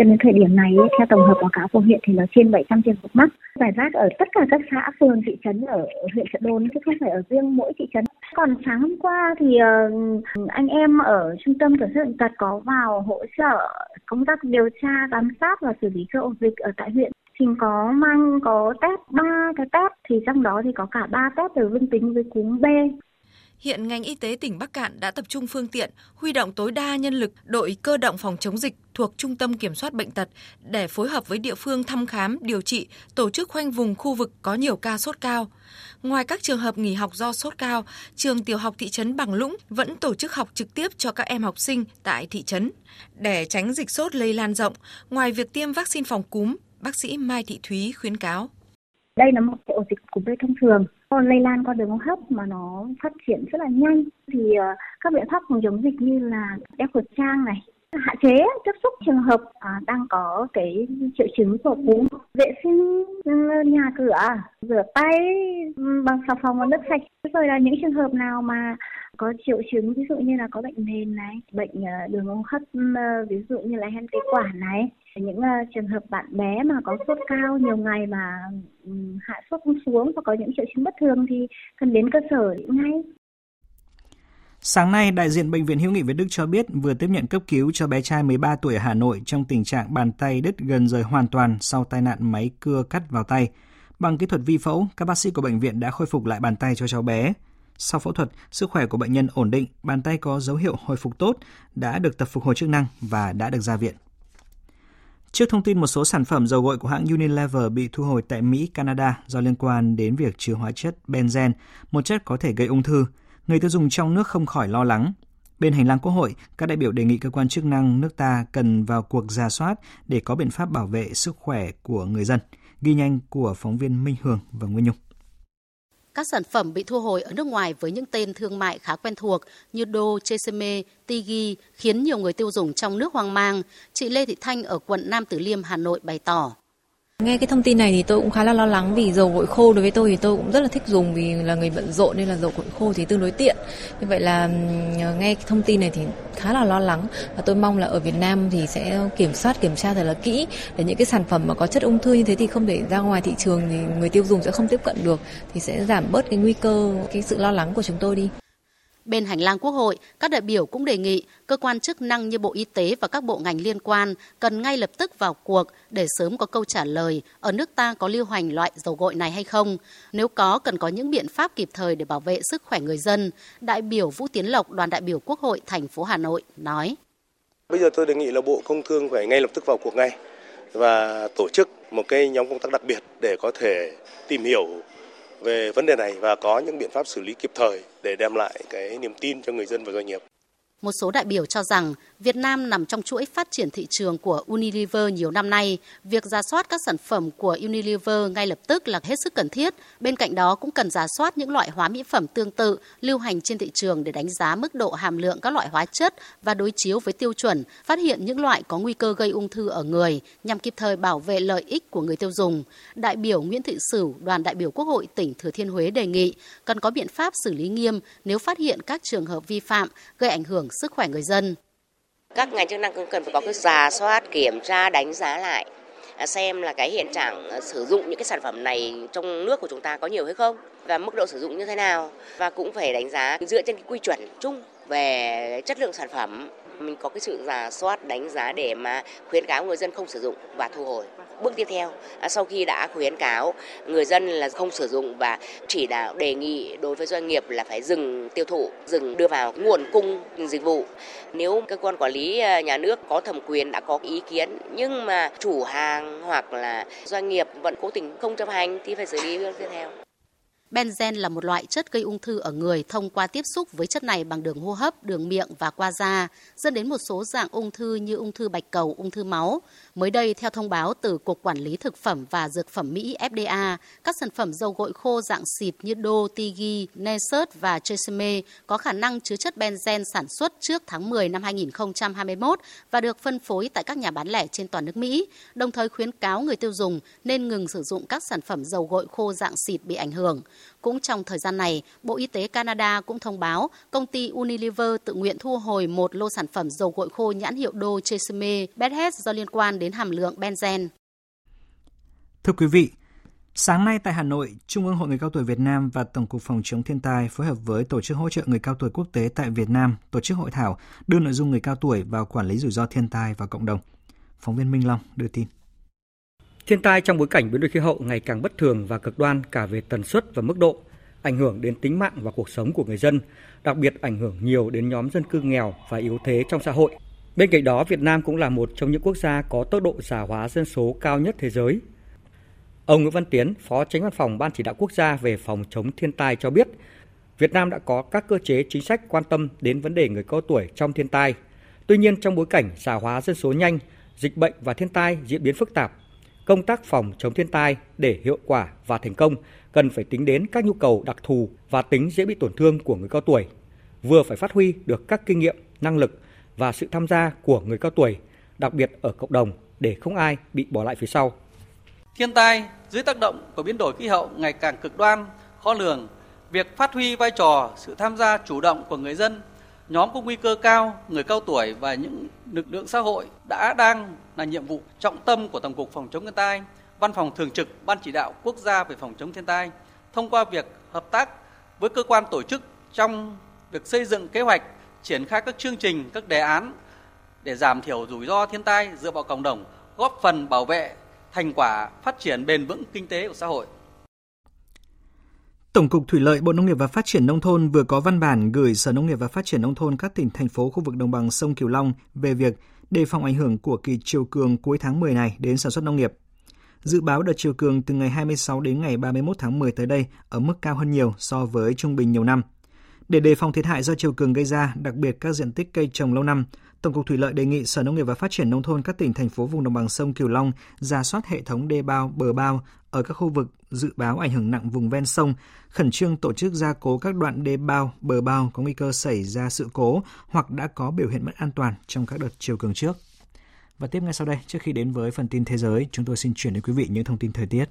Cho đến thời điểm này, theo tổng hợp báo cáo của huyện thì nó trên 700 trường hợp mắc. Giải rác ở tất cả các xã, phường, thị trấn ở huyện Trợ Đồn, chứ không phải ở riêng mỗi thị trấn. Còn sáng hôm qua thì ờ, anh em ở trung tâm kiểm soát bệnh tật có vào hỗ trợ công tác điều tra, giám sát và xử lý các ổ dịch ở tại huyện. Thì có mang có test ba cái test thì trong đó thì có cả ba test đều dương tính với cúm B Hiện ngành y tế tỉnh Bắc Cạn đã tập trung phương tiện, huy động tối đa nhân lực đội cơ động phòng chống dịch thuộc Trung tâm Kiểm soát Bệnh tật để phối hợp với địa phương thăm khám, điều trị, tổ chức khoanh vùng khu vực có nhiều ca sốt cao. Ngoài các trường hợp nghỉ học do sốt cao, trường tiểu học thị trấn Bằng Lũng vẫn tổ chức học trực tiếp cho các em học sinh tại thị trấn. Để tránh dịch sốt lây lan rộng, ngoài việc tiêm vaccine phòng cúm, bác sĩ Mai Thị Thúy khuyến cáo. Đây là một ổ dịch cúm thông thường, còn lây lan qua đường hô hấp mà nó phát triển rất là nhanh. Thì ờ, các biện pháp phòng chống dịch như là đeo khẩu trang này, hạn chế tiếp xúc trường hợp à, đang có cái triệu chứng của cúm. Vệ sinh ừ, nhà cửa rửa tay ừ, bằng xà phòng và nước sạch. Rồi là những trường hợp nào mà có triệu chứng ví dụ như là có bệnh nền này bệnh ờ, đường hô hấp ừ, ví dụ như là hen phế quản này những uh, trường hợp bạn bé mà có sốt cao nhiều ngày mà um, hạ sốt không xuống và có những triệu chứng bất thường thì cần đến cơ sở ngay. Sáng nay, đại diện Bệnh viện Hữu nghị Việt Đức cho biết vừa tiếp nhận cấp cứu cho bé trai 13 tuổi ở Hà Nội trong tình trạng bàn tay đứt gần rời hoàn toàn sau tai nạn máy cưa cắt vào tay. Bằng kỹ thuật vi phẫu, các bác sĩ của bệnh viện đã khôi phục lại bàn tay cho cháu bé. Sau phẫu thuật, sức khỏe của bệnh nhân ổn định, bàn tay có dấu hiệu hồi phục tốt, đã được tập phục hồi chức năng và đã được ra viện. Trước thông tin một số sản phẩm dầu gội của hãng Unilever bị thu hồi tại Mỹ, Canada do liên quan đến việc chứa hóa chất benzen, một chất có thể gây ung thư, người tiêu dùng trong nước không khỏi lo lắng. Bên hành lang Quốc hội, các đại biểu đề nghị cơ quan chức năng nước ta cần vào cuộc ra soát để có biện pháp bảo vệ sức khỏe của người dân. Ghi nhanh của phóng viên Minh Hường và Nguyên Nhung. Các sản phẩm bị thu hồi ở nước ngoài với những tên thương mại khá quen thuộc như Đô, Cheseme, Tigi khiến nhiều người tiêu dùng trong nước hoang mang. Chị Lê Thị Thanh ở quận Nam Từ Liêm, Hà Nội bày tỏ. Nghe cái thông tin này thì tôi cũng khá là lo lắng vì dầu gội khô đối với tôi thì tôi cũng rất là thích dùng vì là người bận rộn nên là dầu gội khô thì tương đối tiện. Như vậy là nghe cái thông tin này thì khá là lo lắng và tôi mong là ở Việt Nam thì sẽ kiểm soát, kiểm tra thật là kỹ để những cái sản phẩm mà có chất ung thư như thế thì không để ra ngoài thị trường thì người tiêu dùng sẽ không tiếp cận được thì sẽ giảm bớt cái nguy cơ, cái sự lo lắng của chúng tôi đi. Bên hành lang Quốc hội, các đại biểu cũng đề nghị cơ quan chức năng như Bộ Y tế và các bộ ngành liên quan cần ngay lập tức vào cuộc để sớm có câu trả lời ở nước ta có lưu hành loại dầu gội này hay không. Nếu có, cần có những biện pháp kịp thời để bảo vệ sức khỏe người dân. Đại biểu Vũ Tiến Lộc, đoàn đại biểu Quốc hội thành phố Hà Nội nói. Bây giờ tôi đề nghị là Bộ Công Thương phải ngay lập tức vào cuộc ngay và tổ chức một cái nhóm công tác đặc biệt để có thể tìm hiểu về vấn đề này và có những biện pháp xử lý kịp thời để đem lại cái niềm tin cho người dân và doanh nghiệp. Một số đại biểu cho rằng Việt Nam nằm trong chuỗi phát triển thị trường của Unilever nhiều năm nay. Việc ra soát các sản phẩm của Unilever ngay lập tức là hết sức cần thiết. Bên cạnh đó cũng cần ra soát những loại hóa mỹ phẩm tương tự lưu hành trên thị trường để đánh giá mức độ hàm lượng các loại hóa chất và đối chiếu với tiêu chuẩn, phát hiện những loại có nguy cơ gây ung thư ở người nhằm kịp thời bảo vệ lợi ích của người tiêu dùng. Đại biểu Nguyễn Thị Sửu, đoàn đại biểu Quốc hội tỉnh Thừa Thiên Huế đề nghị cần có biện pháp xử lý nghiêm nếu phát hiện các trường hợp vi phạm gây ảnh hưởng sức khỏe người dân. Các ngành chức năng cũng cần phải có cái giả soát, kiểm tra, đánh giá lại à, xem là cái hiện trạng à, sử dụng những cái sản phẩm này trong nước của chúng ta có nhiều hay không và mức độ sử dụng như thế nào. Và cũng phải đánh giá dựa trên cái quy chuẩn chung về chất lượng sản phẩm mình có cái sự giả soát, đánh giá để mà khuyến cáo người dân không sử dụng và thu hồi. Bước tiếp theo à, sau khi đã khuyến cáo người dân là không sử dụng và chỉ đạo đề nghị đối với doanh nghiệp là phải dừng tiêu thụ, dừng đưa vào nguồn cung dịch vụ. Nếu cơ quan quản lý à, nhà nước có thẩm quyền, đã có ý kiến, nhưng mà chủ hàng hoặc là doanh nghiệp vẫn cố tình không chấp hành thì phải xử lý tiếp theo. Benzen là một loại chất gây ung thư ở người thông qua tiếp xúc với chất này bằng đường hô hấp, đường miệng và qua da, dẫn đến một số dạng ung thư như ung thư bạch cầu, ung thư máu. Mới đây, theo thông báo từ Cục Quản lý Thực phẩm và Dược phẩm Mỹ FDA, các sản phẩm dầu gội khô dạng xịt như Do, Tigi, Nesert và Tresemme có khả năng chứa chất benzen sản xuất trước tháng 10 năm 2021 và được phân phối tại các nhà bán lẻ trên toàn nước Mỹ, đồng thời khuyến cáo người tiêu dùng nên ngừng sử dụng các sản phẩm dầu gội khô dạng xịt bị ảnh hưởng. Cũng trong thời gian này, Bộ Y tế Canada cũng thông báo công ty Unilever tự nguyện thu hồi một lô sản phẩm dầu gội khô nhãn hiệu Đô Chesame Bedhead do liên quan đến hàm lượng benzen. Thưa quý vị, Sáng nay tại Hà Nội, Trung ương Hội Người cao tuổi Việt Nam và Tổng cục Phòng chống thiên tai phối hợp với Tổ chức hỗ trợ người cao tuổi quốc tế tại Việt Nam tổ chức hội thảo đưa nội dung người cao tuổi vào quản lý rủi ro thiên tai và cộng đồng. Phóng viên Minh Long đưa tin. Thiên tai trong bối cảnh biến đổi khí hậu ngày càng bất thường và cực đoan cả về tần suất và mức độ. ảnh hưởng đến tính mạng và cuộc sống của người dân, đặc biệt ảnh hưởng nhiều đến nhóm dân cư nghèo và yếu thế trong xã hội. Bên cạnh đó, Việt Nam cũng là một trong những quốc gia có tốc độ già hóa dân số cao nhất thế giới. Ông Nguyễn Văn Tiến, Phó Tránh Văn phòng Ban Chỉ đạo Quốc gia về phòng chống thiên tai cho biết, Việt Nam đã có các cơ chế chính sách quan tâm đến vấn đề người cao tuổi trong thiên tai. Tuy nhiên, trong bối cảnh già hóa dân số nhanh, dịch bệnh và thiên tai diễn biến phức tạp, công tác phòng chống thiên tai để hiệu quả và thành công cần phải tính đến các nhu cầu đặc thù và tính dễ bị tổn thương của người cao tuổi, vừa phải phát huy được các kinh nghiệm, năng lực và sự tham gia của người cao tuổi, đặc biệt ở cộng đồng để không ai bị bỏ lại phía sau. Thiên tai dưới tác động của biến đổi khí hậu ngày càng cực đoan, khó lường, việc phát huy vai trò sự tham gia chủ động của người dân, nhóm có nguy cơ cao, người cao tuổi và những lực lượng xã hội đã đang là nhiệm vụ trọng tâm của Tổng cục Phòng chống thiên tai, Văn phòng Thường trực Ban Chỉ đạo Quốc gia về phòng chống thiên tai thông qua việc hợp tác với cơ quan tổ chức trong việc xây dựng kế hoạch, triển khai các chương trình, các đề án để giảm thiểu rủi ro thiên tai dựa vào cộng đồng, góp phần bảo vệ thành quả phát triển bền vững kinh tế của xã hội. Tổng cục Thủy lợi Bộ Nông nghiệp và Phát triển Nông thôn vừa có văn bản gửi Sở Nông nghiệp và Phát triển Nông thôn các tỉnh, thành phố khu vực đồng bằng sông Kiều Long về việc đề phòng ảnh hưởng của kỳ chiều cường cuối tháng 10 này đến sản xuất nông nghiệp. Dự báo đợt chiều cường từ ngày 26 đến ngày 31 tháng 10 tới đây ở mức cao hơn nhiều so với trung bình nhiều năm. Để đề phòng thiệt hại do chiều cường gây ra, đặc biệt các diện tích cây trồng lâu năm, Tổng cục Thủy lợi đề nghị Sở Nông nghiệp và Phát triển Nông thôn các tỉnh, thành phố vùng đồng bằng sông Kiều Long ra soát hệ thống đê bao, bờ bao ở các khu vực dự báo ảnh hưởng nặng vùng ven sông, khẩn trương tổ chức gia cố các đoạn đê bao, bờ bao có nguy cơ xảy ra sự cố hoặc đã có biểu hiện mất an toàn trong các đợt chiều cường trước. Và tiếp ngay sau đây, trước khi đến với phần tin thế giới, chúng tôi xin chuyển đến quý vị những thông tin thời tiết.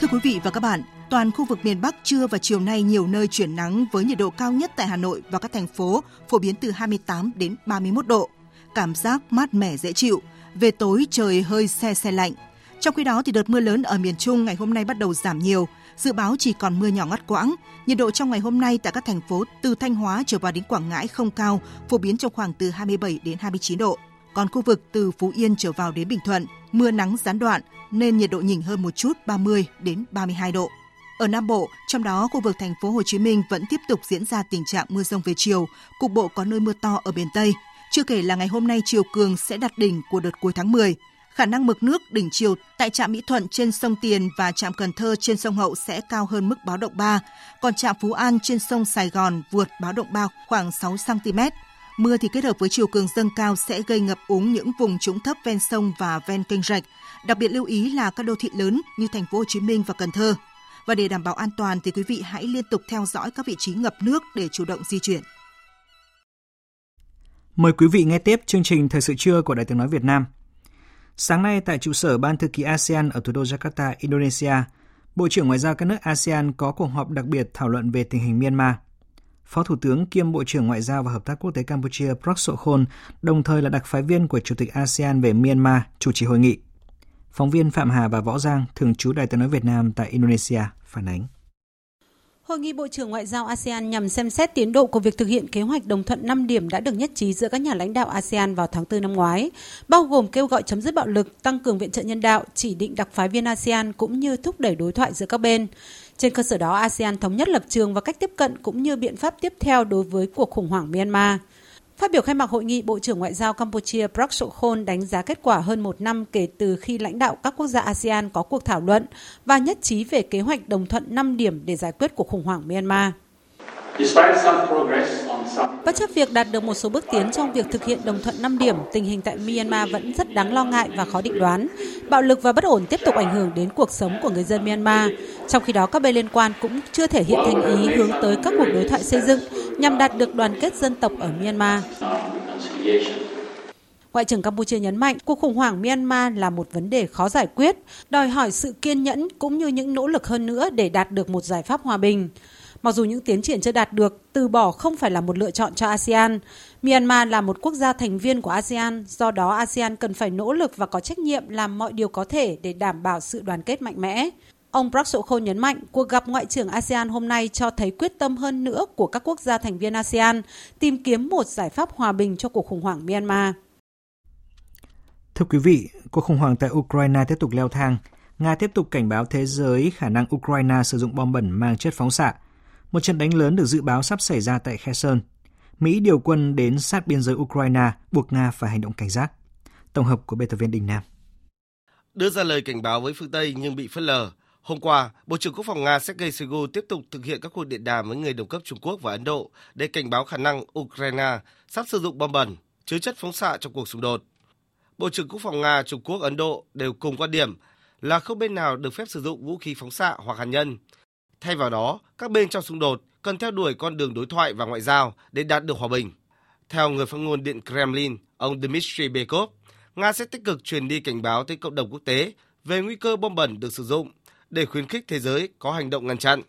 Thưa quý vị và các bạn, toàn khu vực miền Bắc trưa và chiều nay nhiều nơi chuyển nắng với nhiệt độ cao nhất tại Hà Nội và các thành phố phổ biến từ 28 đến 31 độ. Cảm giác mát mẻ dễ chịu, về tối trời hơi xe xe lạnh. Trong khi đó thì đợt mưa lớn ở miền Trung ngày hôm nay bắt đầu giảm nhiều, dự báo chỉ còn mưa nhỏ ngắt quãng. Nhiệt độ trong ngày hôm nay tại các thành phố từ Thanh Hóa trở vào đến Quảng Ngãi không cao, phổ biến trong khoảng từ 27 đến 29 độ. Còn khu vực từ Phú Yên trở vào đến Bình Thuận, mưa nắng gián đoạn nên nhiệt độ nhỉnh hơn một chút 30 đến 32 độ. Ở Nam Bộ, trong đó khu vực thành phố Hồ Chí Minh vẫn tiếp tục diễn ra tình trạng mưa rông về chiều, cục bộ có nơi mưa to ở miền Tây. Chưa kể là ngày hôm nay chiều cường sẽ đạt đỉnh của đợt cuối tháng 10. Khả năng mực nước đỉnh chiều tại trạm Mỹ Thuận trên sông Tiền và trạm Cần Thơ trên sông Hậu sẽ cao hơn mức báo động 3, còn trạm Phú An trên sông Sài Gòn vượt báo động 3 khoảng 6 cm. Mưa thì kết hợp với chiều cường dâng cao sẽ gây ngập úng những vùng trũng thấp ven sông và ven kênh rạch. Đặc biệt lưu ý là các đô thị lớn như thành phố Hồ Chí Minh và Cần Thơ. Và để đảm bảo an toàn thì quý vị hãy liên tục theo dõi các vị trí ngập nước để chủ động di chuyển. Mời quý vị nghe tiếp chương trình Thời sự trưa của Đài tiếng nói Việt Nam. Sáng nay tại trụ sở Ban thư ký ASEAN ở thủ đô Jakarta, Indonesia, Bộ trưởng Ngoại giao các nước ASEAN có cuộc họp đặc biệt thảo luận về tình hình Myanmar. Phó Thủ tướng kiêm Bộ trưởng Ngoại giao và Hợp tác Quốc tế Campuchia Prak Sokhon, đồng thời là đặc phái viên của Chủ tịch ASEAN về Myanmar, chủ trì hội nghị. Phóng viên Phạm Hà và Võ Giang, thường trú Đài tiếng nói Việt Nam tại Indonesia, phản ánh. Hội nghị Bộ trưởng Ngoại giao ASEAN nhằm xem xét tiến độ của việc thực hiện kế hoạch đồng thuận 5 điểm đã được nhất trí giữa các nhà lãnh đạo ASEAN vào tháng 4 năm ngoái, bao gồm kêu gọi chấm dứt bạo lực, tăng cường viện trợ nhân đạo, chỉ định đặc phái viên ASEAN cũng như thúc đẩy đối thoại giữa các bên. Trên cơ sở đó, ASEAN thống nhất lập trường và cách tiếp cận cũng như biện pháp tiếp theo đối với cuộc khủng hoảng Myanmar. Phát biểu khai mạc hội nghị, Bộ trưởng Ngoại giao Campuchia Prak Sokhon đánh giá kết quả hơn một năm kể từ khi lãnh đạo các quốc gia ASEAN có cuộc thảo luận và nhất trí về kế hoạch đồng thuận 5 điểm để giải quyết cuộc khủng hoảng Myanmar. Bất chấp việc đạt được một số bước tiến trong việc thực hiện đồng thuận 5 điểm, tình hình tại Myanmar vẫn rất đáng lo ngại và khó định đoán. Bạo lực và bất ổn tiếp tục ảnh hưởng đến cuộc sống của người dân Myanmar. Trong khi đó, các bên liên quan cũng chưa thể hiện thành ý hướng tới các cuộc đối thoại xây dựng nhằm đạt được đoàn kết dân tộc ở Myanmar. Ngoại trưởng Campuchia nhấn mạnh cuộc khủng hoảng Myanmar là một vấn đề khó giải quyết, đòi hỏi sự kiên nhẫn cũng như những nỗ lực hơn nữa để đạt được một giải pháp hòa bình. Mặc dù những tiến triển chưa đạt được, từ bỏ không phải là một lựa chọn cho ASEAN. Myanmar là một quốc gia thành viên của ASEAN, do đó ASEAN cần phải nỗ lực và có trách nhiệm làm mọi điều có thể để đảm bảo sự đoàn kết mạnh mẽ. Ông Prak Sokhon nhấn mạnh, cuộc gặp Ngoại trưởng ASEAN hôm nay cho thấy quyết tâm hơn nữa của các quốc gia thành viên ASEAN tìm kiếm một giải pháp hòa bình cho cuộc khủng hoảng Myanmar. Thưa quý vị, cuộc khủng hoảng tại Ukraine tiếp tục leo thang. Nga tiếp tục cảnh báo thế giới khả năng Ukraine sử dụng bom bẩn mang chất phóng xạ. Một trận đánh lớn được dự báo sắp xảy ra tại Kherson. Mỹ điều quân đến sát biên giới Ukraine, buộc Nga phải hành động cảnh giác. Tổng hợp của biên tập viên Đình Nam. Đưa ra lời cảnh báo với phương Tây nhưng bị phớt lờ. Hôm qua, Bộ trưởng Quốc phòng Nga Sergei Shoigu tiếp tục thực hiện các cuộc điện đàm với người đồng cấp Trung Quốc và Ấn Độ để cảnh báo khả năng Ukraine sắp sử dụng bom bẩn, chứa chất phóng xạ trong cuộc xung đột. Bộ trưởng Quốc phòng Nga, Trung Quốc, Ấn Độ đều cùng quan điểm là không bên nào được phép sử dụng vũ khí phóng xạ hoặc hạt nhân. Thay vào đó, các bên trong xung đột cần theo đuổi con đường đối thoại và ngoại giao để đạt được hòa bình. Theo người phát ngôn Điện Kremlin, ông Dmitry Peskov, Nga sẽ tích cực truyền đi cảnh báo tới cộng đồng quốc tế về nguy cơ bom bẩn được sử dụng để khuyến khích thế giới có hành động ngăn chặn.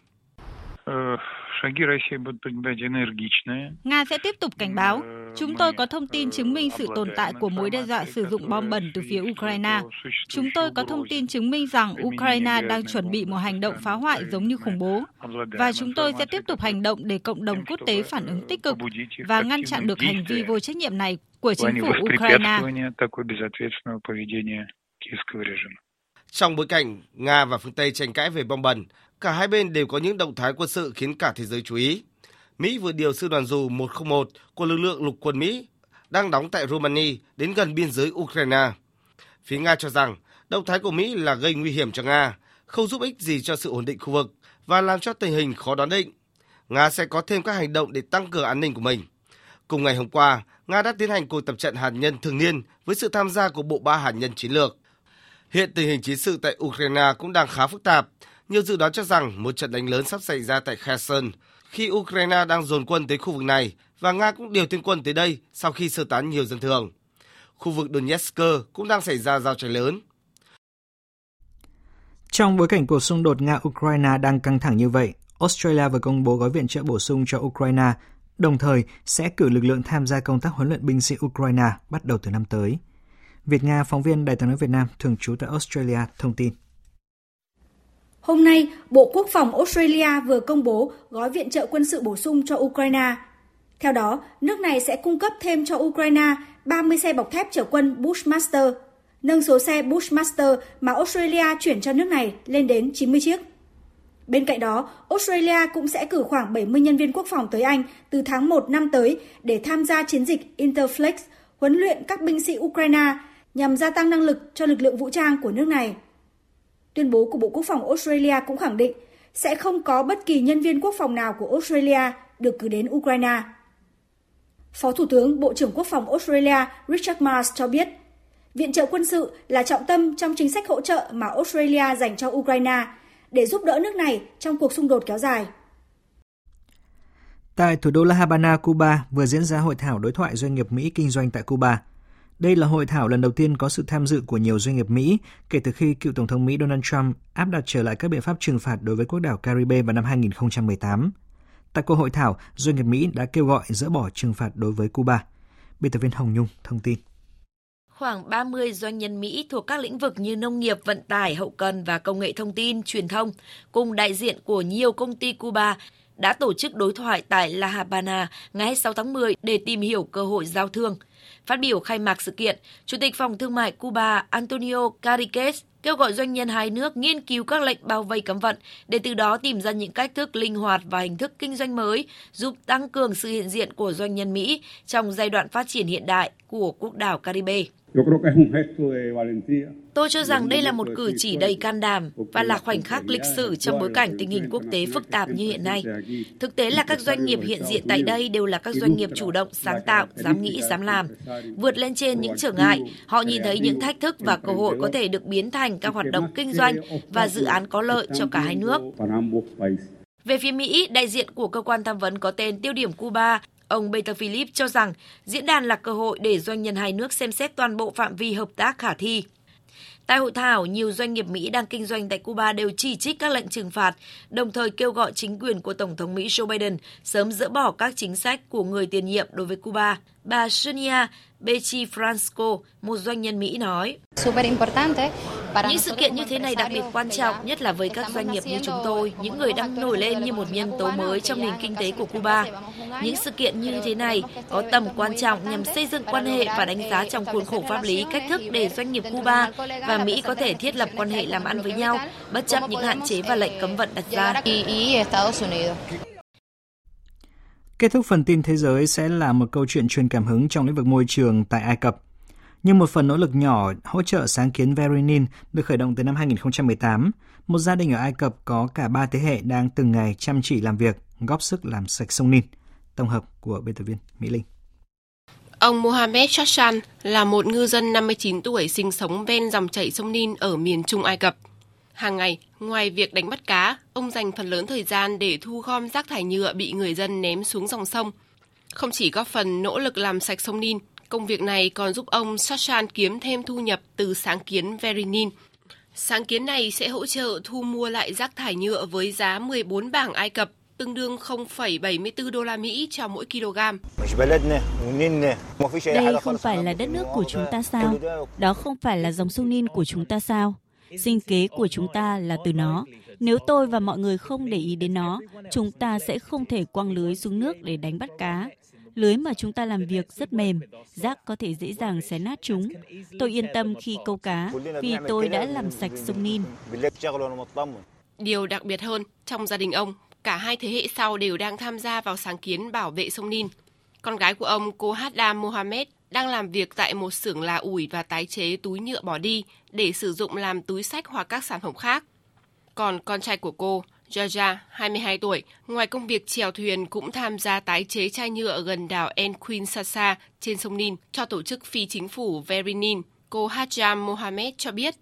Nga sẽ tiếp tục cảnh báo. Chúng tôi có thông tin chứng minh sự tồn tại của mối đe dọa sử dụng bom bẩn từ phía Ukraine. Chúng tôi có thông tin chứng minh rằng Ukraine đang chuẩn bị một hành động phá hoại giống như khủng bố. Và chúng tôi sẽ tiếp tục hành động để cộng đồng quốc tế phản ứng tích cực và ngăn chặn được hành vi vô trách nhiệm này của chính phủ Ukraine. Trong bối cảnh Nga và phương Tây tranh cãi về bom bẩn, cả hai bên đều có những động thái quân sự khiến cả thế giới chú ý. Mỹ vừa điều sư đoàn dù 101 của lực lượng lục quân Mỹ đang đóng tại Romania đến gần biên giới Ukraine. Phía Nga cho rằng động thái của Mỹ là gây nguy hiểm cho Nga, không giúp ích gì cho sự ổn định khu vực và làm cho tình hình khó đoán định. Nga sẽ có thêm các hành động để tăng cường an ninh của mình. Cùng ngày hôm qua, Nga đã tiến hành cuộc tập trận hạt nhân thường niên với sự tham gia của Bộ Ba Hạt nhân Chiến lược. Hiện tình hình chiến sự tại Ukraine cũng đang khá phức tạp. Nhiều dự đoán cho rằng một trận đánh lớn sắp xảy ra tại Kherson khi Ukraine đang dồn quân tới khu vực này và Nga cũng điều thêm quân tới đây sau khi sơ tán nhiều dân thường. Khu vực Donetsk cũng đang xảy ra giao tranh lớn. Trong bối cảnh cuộc xung đột Nga-Ukraine đang căng thẳng như vậy, Australia vừa công bố gói viện trợ bổ sung cho Ukraine, đồng thời sẽ cử lực lượng tham gia công tác huấn luyện binh sĩ Ukraine bắt đầu từ năm tới. Việt Nga, phóng viên Đài tiếng nói Việt Nam thường trú tại Australia thông tin. Hôm nay, Bộ Quốc phòng Australia vừa công bố gói viện trợ quân sự bổ sung cho Ukraine. Theo đó, nước này sẽ cung cấp thêm cho Ukraine 30 xe bọc thép chở quân Bushmaster, nâng số xe Bushmaster mà Australia chuyển cho nước này lên đến 90 chiếc. Bên cạnh đó, Australia cũng sẽ cử khoảng 70 nhân viên quốc phòng tới Anh từ tháng 1 năm tới để tham gia chiến dịch Interflex, huấn luyện các binh sĩ Ukraine nhằm gia tăng năng lực cho lực lượng vũ trang của nước này. Tuyên bố của Bộ Quốc phòng Australia cũng khẳng định sẽ không có bất kỳ nhân viên quốc phòng nào của Australia được cử đến Ukraine. Phó Thủ tướng Bộ trưởng Quốc phòng Australia Richard Marles cho biết, viện trợ quân sự là trọng tâm trong chính sách hỗ trợ mà Australia dành cho Ukraine để giúp đỡ nước này trong cuộc xung đột kéo dài. Tại thủ đô La Habana, Cuba vừa diễn ra hội thảo đối thoại doanh nghiệp Mỹ kinh doanh tại Cuba. Đây là hội thảo lần đầu tiên có sự tham dự của nhiều doanh nghiệp Mỹ kể từ khi cựu Tổng thống Mỹ Donald Trump áp đặt trở lại các biện pháp trừng phạt đối với quốc đảo Caribe vào năm 2018. Tại cuộc hội thảo, doanh nghiệp Mỹ đã kêu gọi dỡ bỏ trừng phạt đối với Cuba. Biên tập viên Hồng Nhung thông tin. Khoảng 30 doanh nhân Mỹ thuộc các lĩnh vực như nông nghiệp, vận tải, hậu cần và công nghệ thông tin, truyền thông, cùng đại diện của nhiều công ty Cuba đã tổ chức đối thoại tại La Habana ngày 6 tháng 10 để tìm hiểu cơ hội giao thương. Phát biểu khai mạc sự kiện, Chủ tịch Phòng Thương mại Cuba Antonio Cariquez kêu gọi doanh nhân hai nước nghiên cứu các lệnh bao vây cấm vận để từ đó tìm ra những cách thức linh hoạt và hình thức kinh doanh mới giúp tăng cường sự hiện diện của doanh nhân Mỹ trong giai đoạn phát triển hiện đại của quốc đảo Caribe. Tôi cho rằng đây là một cử chỉ đầy can đảm và là khoảnh khắc lịch sử trong bối cảnh tình hình quốc tế phức tạp như hiện nay. Thực tế là các doanh nghiệp hiện diện tại đây đều là các doanh nghiệp chủ động, sáng tạo, dám nghĩ, dám làm. Vượt lên trên những trở ngại, họ nhìn thấy những thách thức và cơ hội có thể được biến thành các hoạt động kinh doanh và dự án có lợi cho cả hai nước. Về phía Mỹ, đại diện của cơ quan tham vấn có tên Tiêu điểm Cuba Ông Peter Philip cho rằng diễn đàn là cơ hội để doanh nhân hai nước xem xét toàn bộ phạm vi hợp tác khả thi. Tại hội thảo, nhiều doanh nghiệp Mỹ đang kinh doanh tại Cuba đều chỉ trích các lệnh trừng phạt, đồng thời kêu gọi chính quyền của Tổng thống Mỹ Joe Biden sớm dỡ bỏ các chính sách của người tiền nhiệm đối với Cuba. Bà Sonia Becci Franco, một doanh nhân Mỹ nói. Những sự kiện như thế này đặc biệt quan trọng, nhất là với các doanh nghiệp như chúng tôi, những người đang nổi lên như một nhân tố mới trong nền kinh tế của Cuba. Những sự kiện như thế này có tầm quan trọng nhằm xây dựng quan hệ và đánh giá trong khuôn khổ pháp lý cách thức để doanh nghiệp Cuba và và Mỹ có thể thiết lập quan hệ làm ăn với nhau bất chấp những hạn chế và lệnh cấm vận đặt ra. Kết thúc phần tin thế giới sẽ là một câu chuyện truyền cảm hứng trong lĩnh vực môi trường tại Ai Cập. Nhưng một phần nỗ lực nhỏ hỗ trợ sáng kiến Verinin được khởi động từ năm 2018, một gia đình ở Ai Cập có cả ba thế hệ đang từng ngày chăm chỉ làm việc, góp sức làm sạch sông Nin. Tổng hợp của biên tập viên Mỹ Linh. Ông Mohamed Chashan là một ngư dân 59 tuổi sinh sống ven dòng chảy sông Nin ở miền Trung Ai Cập. Hàng ngày, ngoài việc đánh bắt cá, ông dành phần lớn thời gian để thu gom rác thải nhựa bị người dân ném xuống dòng sông. Không chỉ góp phần nỗ lực làm sạch sông Nin, công việc này còn giúp ông Sashan kiếm thêm thu nhập từ sáng kiến Verinin. Sáng kiến này sẽ hỗ trợ thu mua lại rác thải nhựa với giá 14 bảng Ai Cập, tương đương 0,74 đô la Mỹ cho mỗi kg. Đây không phải là đất nước của chúng ta sao? Đó không phải là dòng sông Nin của chúng ta sao? Sinh kế của chúng ta là từ nó. Nếu tôi và mọi người không để ý đến nó, chúng ta sẽ không thể quăng lưới xuống nước để đánh bắt cá. Lưới mà chúng ta làm việc rất mềm, rác có thể dễ dàng xé nát chúng. Tôi yên tâm khi câu cá vì tôi đã làm sạch sông Nin. Điều đặc biệt hơn, trong gia đình ông, cả hai thế hệ sau đều đang tham gia vào sáng kiến bảo vệ sông Nin. Con gái của ông, cô Hadam Mohamed, đang làm việc tại một xưởng là ủi và tái chế túi nhựa bỏ đi để sử dụng làm túi sách hoặc các sản phẩm khác. Còn con trai của cô, Georgia, 22 tuổi, ngoài công việc chèo thuyền cũng tham gia tái chế chai nhựa ở gần đảo En Sasa trên sông Nin cho tổ chức phi chính phủ Verinin. Cô Hajam Mohamed cho biết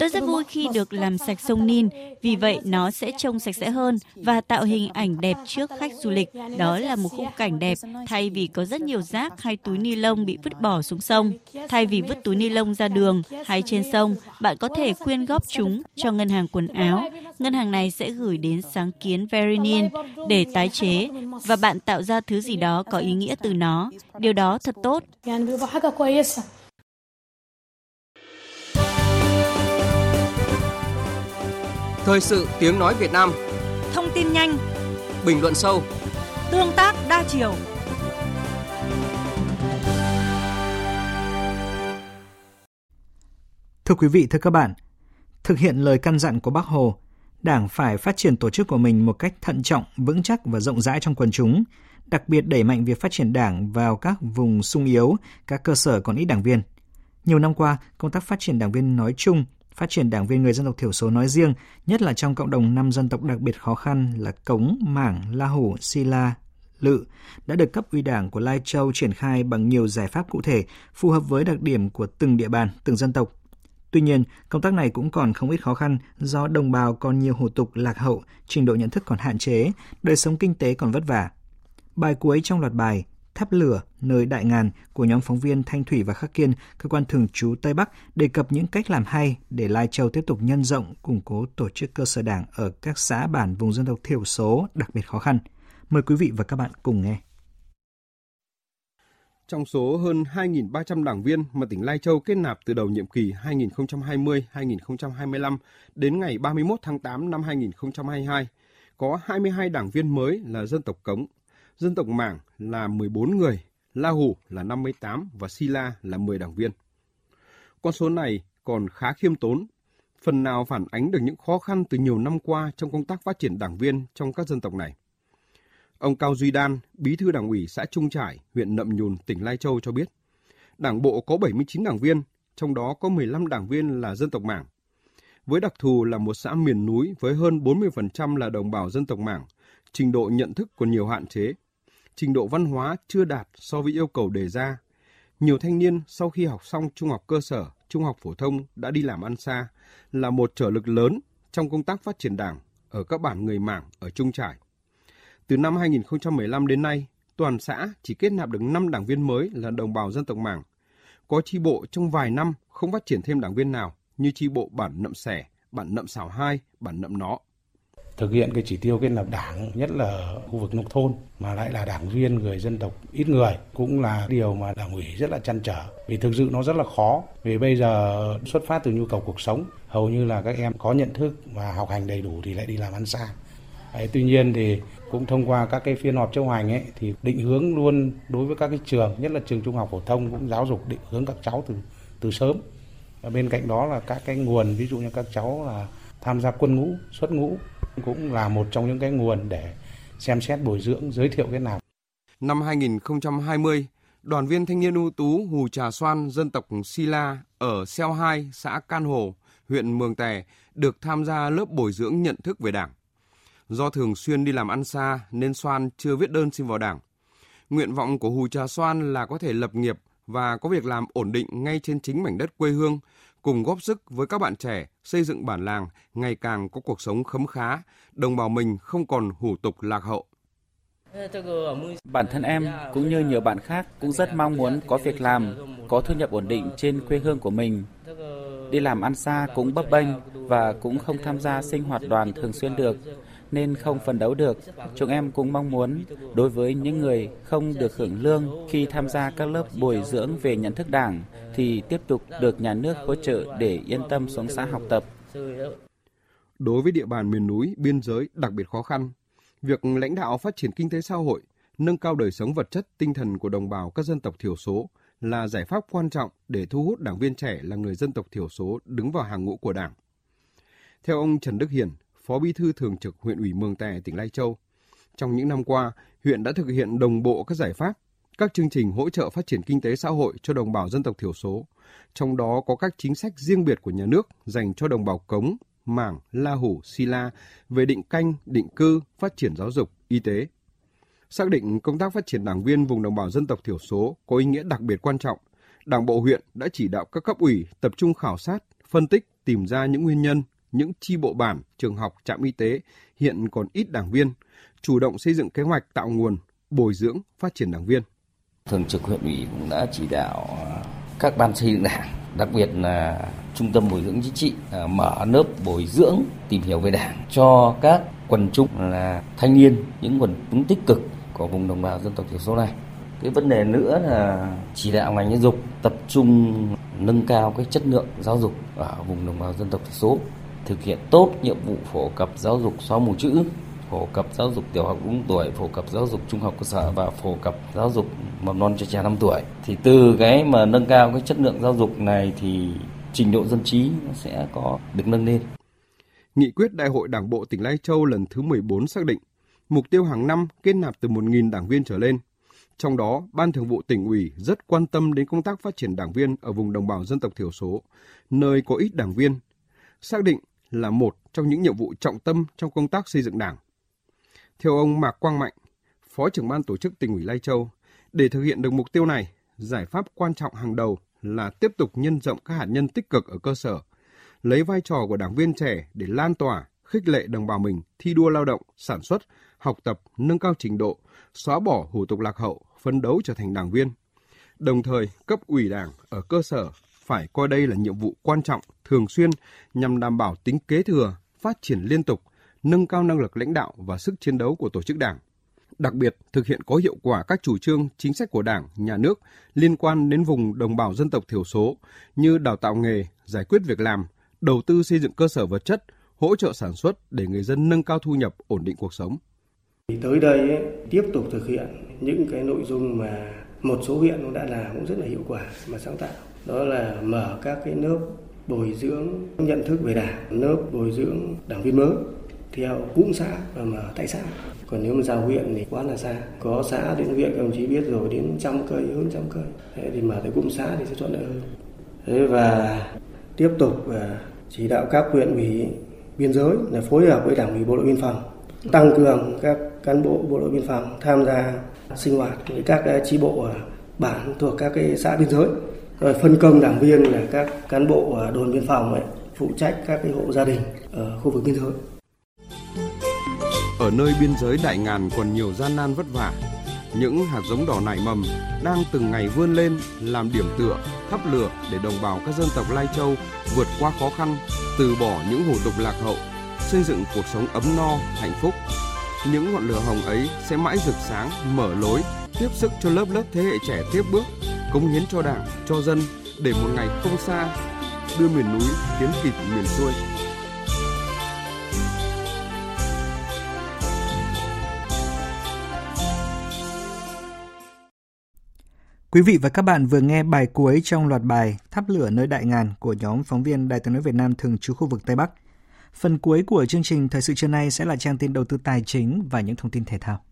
Tôi rất vui khi được làm sạch sông Nin, vì vậy nó sẽ trông sạch sẽ hơn và tạo hình ảnh đẹp trước khách du lịch. Đó là một khung cảnh đẹp, thay vì có rất nhiều rác hay túi ni lông bị vứt bỏ xuống sông. Thay vì vứt túi ni lông ra đường hay trên sông, bạn có thể quyên góp chúng cho ngân hàng quần áo. Ngân hàng này sẽ gửi đến sáng kiến Verinin để tái chế và bạn tạo ra thứ gì đó có ý nghĩa từ nó. Điều đó thật tốt. Thời sự tiếng nói Việt Nam. Thông tin nhanh. Bình luận sâu. Tương tác đa chiều. Thưa quý vị, thưa các bạn, thực hiện lời căn dặn của Bác Hồ, Đảng phải phát triển tổ chức của mình một cách thận trọng, vững chắc và rộng rãi trong quần chúng, đặc biệt đẩy mạnh việc phát triển Đảng vào các vùng sung yếu, các cơ sở còn ít đảng viên. Nhiều năm qua, công tác phát triển đảng viên nói chung phát triển đảng viên người dân tộc thiểu số nói riêng, nhất là trong cộng đồng năm dân tộc đặc biệt khó khăn là Cống, Mảng, La Hủ, Si La, Lự, đã được cấp ủy đảng của Lai Châu triển khai bằng nhiều giải pháp cụ thể, phù hợp với đặc điểm của từng địa bàn, từng dân tộc. Tuy nhiên, công tác này cũng còn không ít khó khăn do đồng bào còn nhiều hủ tục lạc hậu, trình độ nhận thức còn hạn chế, đời sống kinh tế còn vất vả. Bài cuối trong loạt bài Tháp lửa nơi đại ngàn của nhóm phóng viên Thanh Thủy và Khắc Kiên, cơ quan thường trú Tây Bắc đề cập những cách làm hay để Lai Châu tiếp tục nhân rộng, củng cố tổ chức cơ sở đảng ở các xã bản vùng dân tộc thiểu số đặc biệt khó khăn. Mời quý vị và các bạn cùng nghe. Trong số hơn 2.300 đảng viên mà tỉnh Lai Châu kết nạp từ đầu nhiệm kỳ 2020-2025 đến ngày 31 tháng 8 năm 2022, có 22 đảng viên mới là dân tộc Cống, dân tộc Mảng là 14 người, La Hủ là 58 và si la là 10 đảng viên. Con số này còn khá khiêm tốn, phần nào phản ánh được những khó khăn từ nhiều năm qua trong công tác phát triển đảng viên trong các dân tộc này. Ông Cao Duy Đan, bí thư đảng ủy xã Trung Trải, huyện Nậm Nhùn, tỉnh Lai Châu cho biết, đảng bộ có 79 đảng viên, trong đó có 15 đảng viên là dân tộc Mảng. Với đặc thù là một xã miền núi với hơn 40% là đồng bào dân tộc Mảng, trình độ nhận thức còn nhiều hạn chế trình độ văn hóa chưa đạt so với yêu cầu đề ra. Nhiều thanh niên sau khi học xong trung học cơ sở, trung học phổ thông đã đi làm ăn xa là một trở lực lớn trong công tác phát triển đảng ở các bản người mảng ở Trung Trải. Từ năm 2015 đến nay, toàn xã chỉ kết nạp được 5 đảng viên mới là đồng bào dân tộc mảng. Có chi bộ trong vài năm không phát triển thêm đảng viên nào như chi bộ bản Nậm Sẻ, bản Nậm Xảo 2, bản Nậm Nó thực hiện cái chỉ tiêu kết nạp đảng nhất là khu vực nông thôn mà lại là đảng viên người dân tộc ít người cũng là điều mà đảng ủy rất là chăn trở. Vì thực sự nó rất là khó vì bây giờ xuất phát từ nhu cầu cuộc sống hầu như là các em có nhận thức và học hành đầy đủ thì lại đi làm ăn xa. Đấy, tuy nhiên thì cũng thông qua các cái phiên họp chấp hành ấy thì định hướng luôn đối với các cái trường nhất là trường trung học phổ thông cũng giáo dục định hướng các cháu từ từ sớm. Và bên cạnh đó là các cái nguồn ví dụ như các cháu là tham gia quân ngũ xuất ngũ cũng là một trong những cái nguồn để xem xét bồi dưỡng giới thiệu cái nào năm 2020 đoàn viên thanh niên ưu tú Hù Trà Xoan dân tộc Sila ở Xeo 2, xã Can Hồ, huyện Mường Tè được tham gia lớp bồi dưỡng nhận thức về Đảng. Do thường xuyên đi làm ăn xa nên Xoan chưa viết đơn xin vào Đảng. Nguyện vọng của Hù Trà Xoan là có thể lập nghiệp và có việc làm ổn định ngay trên chính mảnh đất quê hương, cùng góp sức với các bạn trẻ xây dựng bản làng ngày càng có cuộc sống khấm khá, đồng bào mình không còn hủ tục lạc hậu. Bản thân em cũng như nhiều bạn khác cũng rất mong muốn có việc làm, có thu nhập ổn định trên quê hương của mình. Đi làm ăn xa cũng bấp bênh và cũng không tham gia sinh hoạt đoàn thường xuyên được nên không phấn đấu được. Chúng em cũng mong muốn đối với những người không được hưởng lương khi tham gia các lớp bồi dưỡng về nhận thức đảng thì tiếp tục được nhà nước hỗ trợ để yên tâm xuống xã học tập. Đối với địa bàn miền núi, biên giới đặc biệt khó khăn, việc lãnh đạo phát triển kinh tế xã hội, nâng cao đời sống vật chất, tinh thần của đồng bào các dân tộc thiểu số là giải pháp quan trọng để thu hút đảng viên trẻ là người dân tộc thiểu số đứng vào hàng ngũ của Đảng. Theo ông Trần Đức Hiền. Phó Bí thư Thường trực huyện ủy Mường Tè, tỉnh Lai Châu, trong những năm qua, huyện đã thực hiện đồng bộ các giải pháp, các chương trình hỗ trợ phát triển kinh tế xã hội cho đồng bào dân tộc thiểu số, trong đó có các chính sách riêng biệt của nhà nước dành cho đồng bào Cống, Mảng, La Hủ, Si La về định canh, định cư, phát triển giáo dục, y tế. Xác định công tác phát triển đảng viên vùng đồng bào dân tộc thiểu số có ý nghĩa đặc biệt quan trọng, Đảng bộ huyện đã chỉ đạo các cấp ủy tập trung khảo sát, phân tích, tìm ra những nguyên nhân, những chi bộ bản, trường học, trạm y tế hiện còn ít đảng viên, chủ động xây dựng kế hoạch tạo nguồn, bồi dưỡng, phát triển đảng viên. Thường trực huyện ủy cũng đã chỉ đạo các ban xây dựng đảng, đặc biệt là trung tâm bồi dưỡng chính trị à, mở lớp bồi dưỡng tìm hiểu về đảng cho các quần chúng là thanh niên, những quần chúng tích cực của vùng đồng bào dân tộc thiểu số này. Cái vấn đề nữa là chỉ đạo ngành giáo dục tập trung nâng cao cái chất lượng giáo dục ở vùng đồng bào dân tộc thiểu số, thực hiện tốt nhiệm vụ phổ cập giáo dục xóa mù chữ, phổ cập giáo dục tiểu học đúng tuổi, phổ cập giáo dục trung học cơ sở và phổ cập giáo dục mầm non cho trẻ 5 tuổi. Thì từ cái mà nâng cao cái chất lượng giáo dục này thì trình độ dân trí nó sẽ có được nâng lên. Nghị quyết Đại hội Đảng bộ tỉnh Lai Châu lần thứ 14 xác định mục tiêu hàng năm kết nạp từ 1.000 đảng viên trở lên. Trong đó, Ban Thường vụ tỉnh ủy rất quan tâm đến công tác phát triển đảng viên ở vùng đồng bào dân tộc thiểu số, nơi có ít đảng viên, xác định là một trong những nhiệm vụ trọng tâm trong công tác xây dựng đảng. Theo ông Mạc Quang Mạnh, Phó trưởng ban tổ chức tỉnh ủy Lai Châu, để thực hiện được mục tiêu này, giải pháp quan trọng hàng đầu là tiếp tục nhân rộng các hạt nhân tích cực ở cơ sở, lấy vai trò của đảng viên trẻ để lan tỏa, khích lệ đồng bào mình thi đua lao động, sản xuất, học tập, nâng cao trình độ, xóa bỏ hủ tục lạc hậu, phấn đấu trở thành đảng viên. Đồng thời, cấp ủy đảng ở cơ sở phải coi đây là nhiệm vụ quan trọng, thường xuyên nhằm đảm bảo tính kế thừa, phát triển liên tục, nâng cao năng lực lãnh đạo và sức chiến đấu của tổ chức đảng. Đặc biệt, thực hiện có hiệu quả các chủ trương, chính sách của Đảng, Nhà nước liên quan đến vùng đồng bào dân tộc thiểu số như đào tạo nghề, giải quyết việc làm, đầu tư xây dựng cơ sở vật chất, hỗ trợ sản xuất để người dân nâng cao thu nhập, ổn định cuộc sống. Tới đây ấy, tiếp tục thực hiện những cái nội dung mà một số huyện cũng đã làm cũng rất là hiệu quả mà sáng tạo. Đó là mở các cái lớp bồi dưỡng nhận thức về đảng, lớp bồi dưỡng đảng viên mới theo cụm xã và mở tại xã. Còn nếu mà giao huyện thì quá là xa. Có xã đến huyện các đồng chí biết rồi đến trăm cây, hơn trăm cây. Thế thì mở tới cụm xã thì sẽ thuận lợi hơn. Thế và tiếp tục à, chỉ đạo các huyện ủy biên giới là phối hợp với đảng ủy bộ đội biên phòng tăng cường các cán bộ bộ đội biên phòng tham gia sinh hoạt với các à, chi bộ à, bản thuộc các cái xã biên giới rồi phân công đảng viên là các cán bộ à, đồn biên phòng ấy, phụ trách các cái hộ gia đình ở khu vực biên giới. Ở nơi biên giới đại ngàn còn nhiều gian nan vất vả những hạt giống đỏ nảy mầm đang từng ngày vươn lên làm điểm tựa thắp lửa để đồng bào các dân tộc lai châu vượt qua khó khăn từ bỏ những hủ tục lạc hậu xây dựng cuộc sống ấm no hạnh phúc. Những ngọn lửa hồng ấy sẽ mãi rực sáng mở lối tiếp sức cho lớp lớp thế hệ trẻ tiếp bước cống hiến cho đảng, cho dân để một ngày không xa đưa miền núi tiến kịp miền xuôi Quý vị và các bạn vừa nghe bài cuối trong loạt bài Thắp lửa nơi đại ngàn của nhóm phóng viên Đài tiếng nói Việt Nam thường trú khu vực Tây Bắc. Phần cuối của chương trình Thời sự trưa nay sẽ là trang tin đầu tư tài chính và những thông tin thể thao.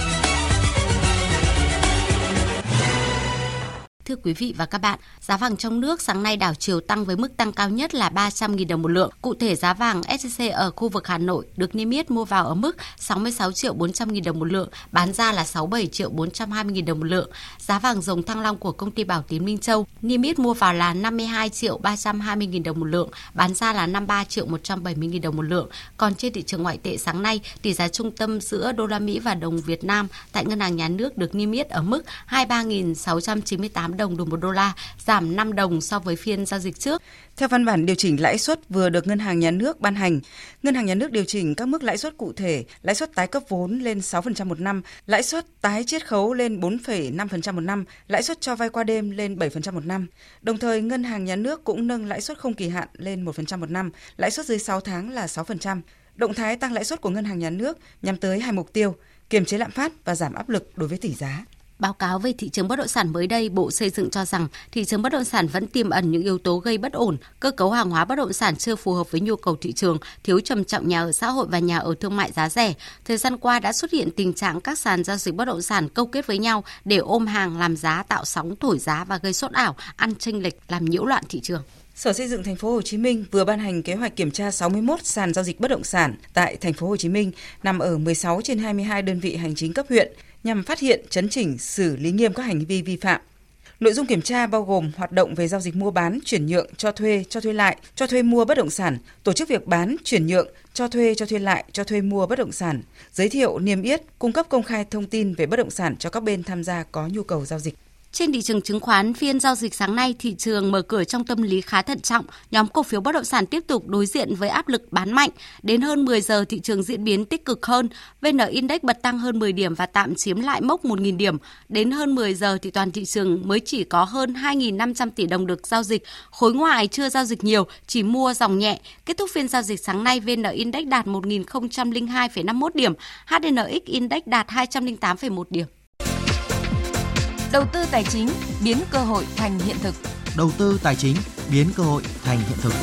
Thưa quý vị và các bạn, giá vàng trong nước sáng nay đảo chiều tăng với mức tăng cao nhất là 300.000 đồng một lượng. Cụ thể giá vàng SCC ở khu vực Hà Nội được niêm yết mua vào ở mức 66 triệu 400 000 đồng một lượng, bán ra là 67 triệu 420 000 đồng một lượng. Giá vàng dòng thăng long của công ty Bảo Tín Minh Châu niêm yết mua vào là 52 triệu 320 000 đồng một lượng, bán ra là 53 triệu 170 000 đồng một lượng. Còn trên thị trường ngoại tệ sáng nay, tỷ giá trung tâm giữa đô la Mỹ và đồng Việt Nam tại ngân hàng nhà nước được niêm yết ở mức 23.698 đồng đồng đổi một đô la, giảm 5 đồng so với phiên giao dịch trước. Theo văn bản điều chỉnh lãi suất vừa được Ngân hàng Nhà nước ban hành, Ngân hàng Nhà nước điều chỉnh các mức lãi suất cụ thể, lãi suất tái cấp vốn lên 6% một năm, lãi suất tái chiết khấu lên 4,5% một năm, lãi suất cho vay qua đêm lên 7% một năm. Đồng thời, Ngân hàng Nhà nước cũng nâng lãi suất không kỳ hạn lên 1% một năm, lãi suất dưới 6 tháng là 6%. Động thái tăng lãi suất của Ngân hàng Nhà nước nhằm tới hai mục tiêu, kiềm chế lạm phát và giảm áp lực đối với tỷ giá. Báo cáo về thị trường bất động sản mới đây, Bộ Xây dựng cho rằng thị trường bất động sản vẫn tiềm ẩn những yếu tố gây bất ổn, cơ cấu hàng hóa bất động sản chưa phù hợp với nhu cầu thị trường, thiếu trầm trọng nhà ở xã hội và nhà ở thương mại giá rẻ. Thời gian qua đã xuất hiện tình trạng các sàn giao dịch bất động sản câu kết với nhau để ôm hàng làm giá tạo sóng thổi giá và gây sốt ảo, ăn chênh lệch làm nhiễu loạn thị trường. Sở Xây dựng thành phố Hồ Chí Minh vừa ban hành kế hoạch kiểm tra 61 sàn giao dịch bất động sản tại thành phố Hồ Chí Minh nằm ở 16 trên 22 đơn vị hành chính cấp huyện nhằm phát hiện, chấn chỉnh, xử lý nghiêm các hành vi vi phạm. Nội dung kiểm tra bao gồm hoạt động về giao dịch mua bán, chuyển nhượng, cho thuê, cho thuê lại, cho thuê mua bất động sản, tổ chức việc bán, chuyển nhượng, cho thuê, cho thuê lại, cho thuê mua bất động sản, giới thiệu, niêm yết, cung cấp công khai thông tin về bất động sản cho các bên tham gia có nhu cầu giao dịch. Trên thị trường chứng khoán, phiên giao dịch sáng nay, thị trường mở cửa trong tâm lý khá thận trọng. Nhóm cổ phiếu bất động sản tiếp tục đối diện với áp lực bán mạnh. Đến hơn 10 giờ, thị trường diễn biến tích cực hơn. VN Index bật tăng hơn 10 điểm và tạm chiếm lại mốc 1.000 điểm. Đến hơn 10 giờ, thì toàn thị trường mới chỉ có hơn 2.500 tỷ đồng được giao dịch. Khối ngoại chưa giao dịch nhiều, chỉ mua dòng nhẹ. Kết thúc phiên giao dịch sáng nay, VN Index đạt 1.002,51 điểm, HNX Index đạt 208,1 điểm. Đầu tư tài chính biến cơ hội thành hiện thực. Đầu tư tài chính biến cơ hội thành hiện thực.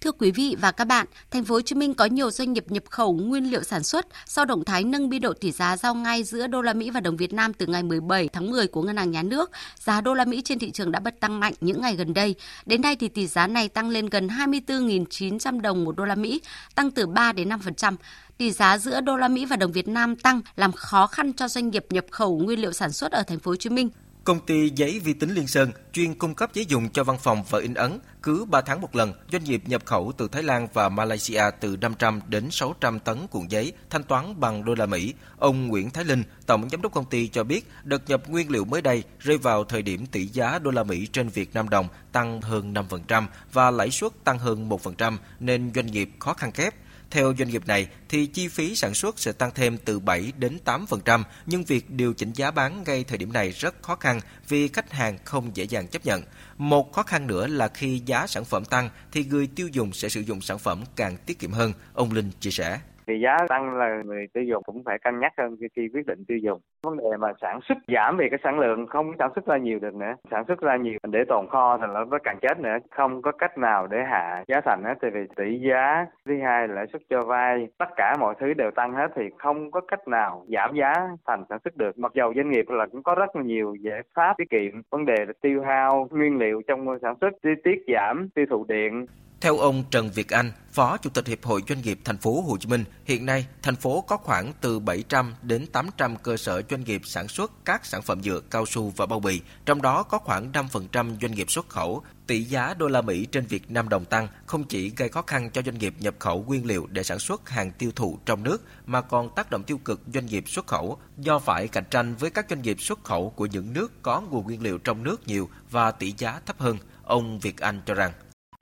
Thưa quý vị và các bạn, thành phố Hồ Chí Minh có nhiều doanh nghiệp nhập khẩu nguyên liệu sản xuất sau động thái nâng biên độ tỷ giá giao ngay giữa đô la Mỹ và đồng Việt Nam từ ngày 17 tháng 10 của Ngân hàng Nhà nước. Giá đô la Mỹ trên thị trường đã bật tăng mạnh những ngày gần đây. Đến nay thì tỷ giá này tăng lên gần 24.900 đồng một đô la Mỹ, tăng từ 3 đến 5% tỷ giá giữa đô la Mỹ và đồng Việt Nam tăng làm khó khăn cho doanh nghiệp nhập khẩu nguyên liệu sản xuất ở thành phố Hồ Chí Minh. Công ty giấy vi tính Liên Sơn chuyên cung cấp giấy dùng cho văn phòng và in ấn. Cứ 3 tháng một lần, doanh nghiệp nhập khẩu từ Thái Lan và Malaysia từ 500 đến 600 tấn cuộn giấy thanh toán bằng đô la Mỹ. Ông Nguyễn Thái Linh, tổng giám đốc công ty cho biết, đợt nhập nguyên liệu mới đây rơi vào thời điểm tỷ giá đô la Mỹ trên Việt Nam đồng tăng hơn 5% và lãi suất tăng hơn 1% nên doanh nghiệp khó khăn kép theo doanh nghiệp này thì chi phí sản xuất sẽ tăng thêm từ 7 đến 8%, nhưng việc điều chỉnh giá bán ngay thời điểm này rất khó khăn vì khách hàng không dễ dàng chấp nhận. Một khó khăn nữa là khi giá sản phẩm tăng thì người tiêu dùng sẽ sử dụng sản phẩm càng tiết kiệm hơn, ông Linh chia sẻ thì giá tăng là người tiêu dùng cũng phải cân nhắc hơn khi quyết định tiêu dùng. Vấn đề mà sản xuất giảm về cái sản lượng, không sản xuất ra nhiều được nữa. Sản xuất ra nhiều để tồn kho thì nó càng chết nữa. Không có cách nào để hạ giá thành hết thì vì tỷ giá, thứ hai lãi suất cho vay, tất cả mọi thứ đều tăng hết thì không có cách nào giảm giá thành sản xuất được. Mặc dầu doanh nghiệp là cũng có rất là nhiều giải pháp tiết kiệm, vấn đề là tiêu hao nguyên liệu trong sản xuất tiết giảm, tiêu thụ điện theo ông Trần Việt Anh, Phó Chủ tịch Hiệp hội Doanh nghiệp thành phố Hồ Chí Minh, hiện nay thành phố có khoảng từ 700 đến 800 cơ sở doanh nghiệp sản xuất các sản phẩm nhựa, cao su và bao bì, trong đó có khoảng 5% doanh nghiệp xuất khẩu. Tỷ giá đô la Mỹ trên Việt Nam đồng tăng không chỉ gây khó khăn cho doanh nghiệp nhập khẩu nguyên liệu để sản xuất hàng tiêu thụ trong nước mà còn tác động tiêu cực doanh nghiệp xuất khẩu do phải cạnh tranh với các doanh nghiệp xuất khẩu của những nước có nguồn nguyên liệu trong nước nhiều và tỷ giá thấp hơn. Ông Việt Anh cho rằng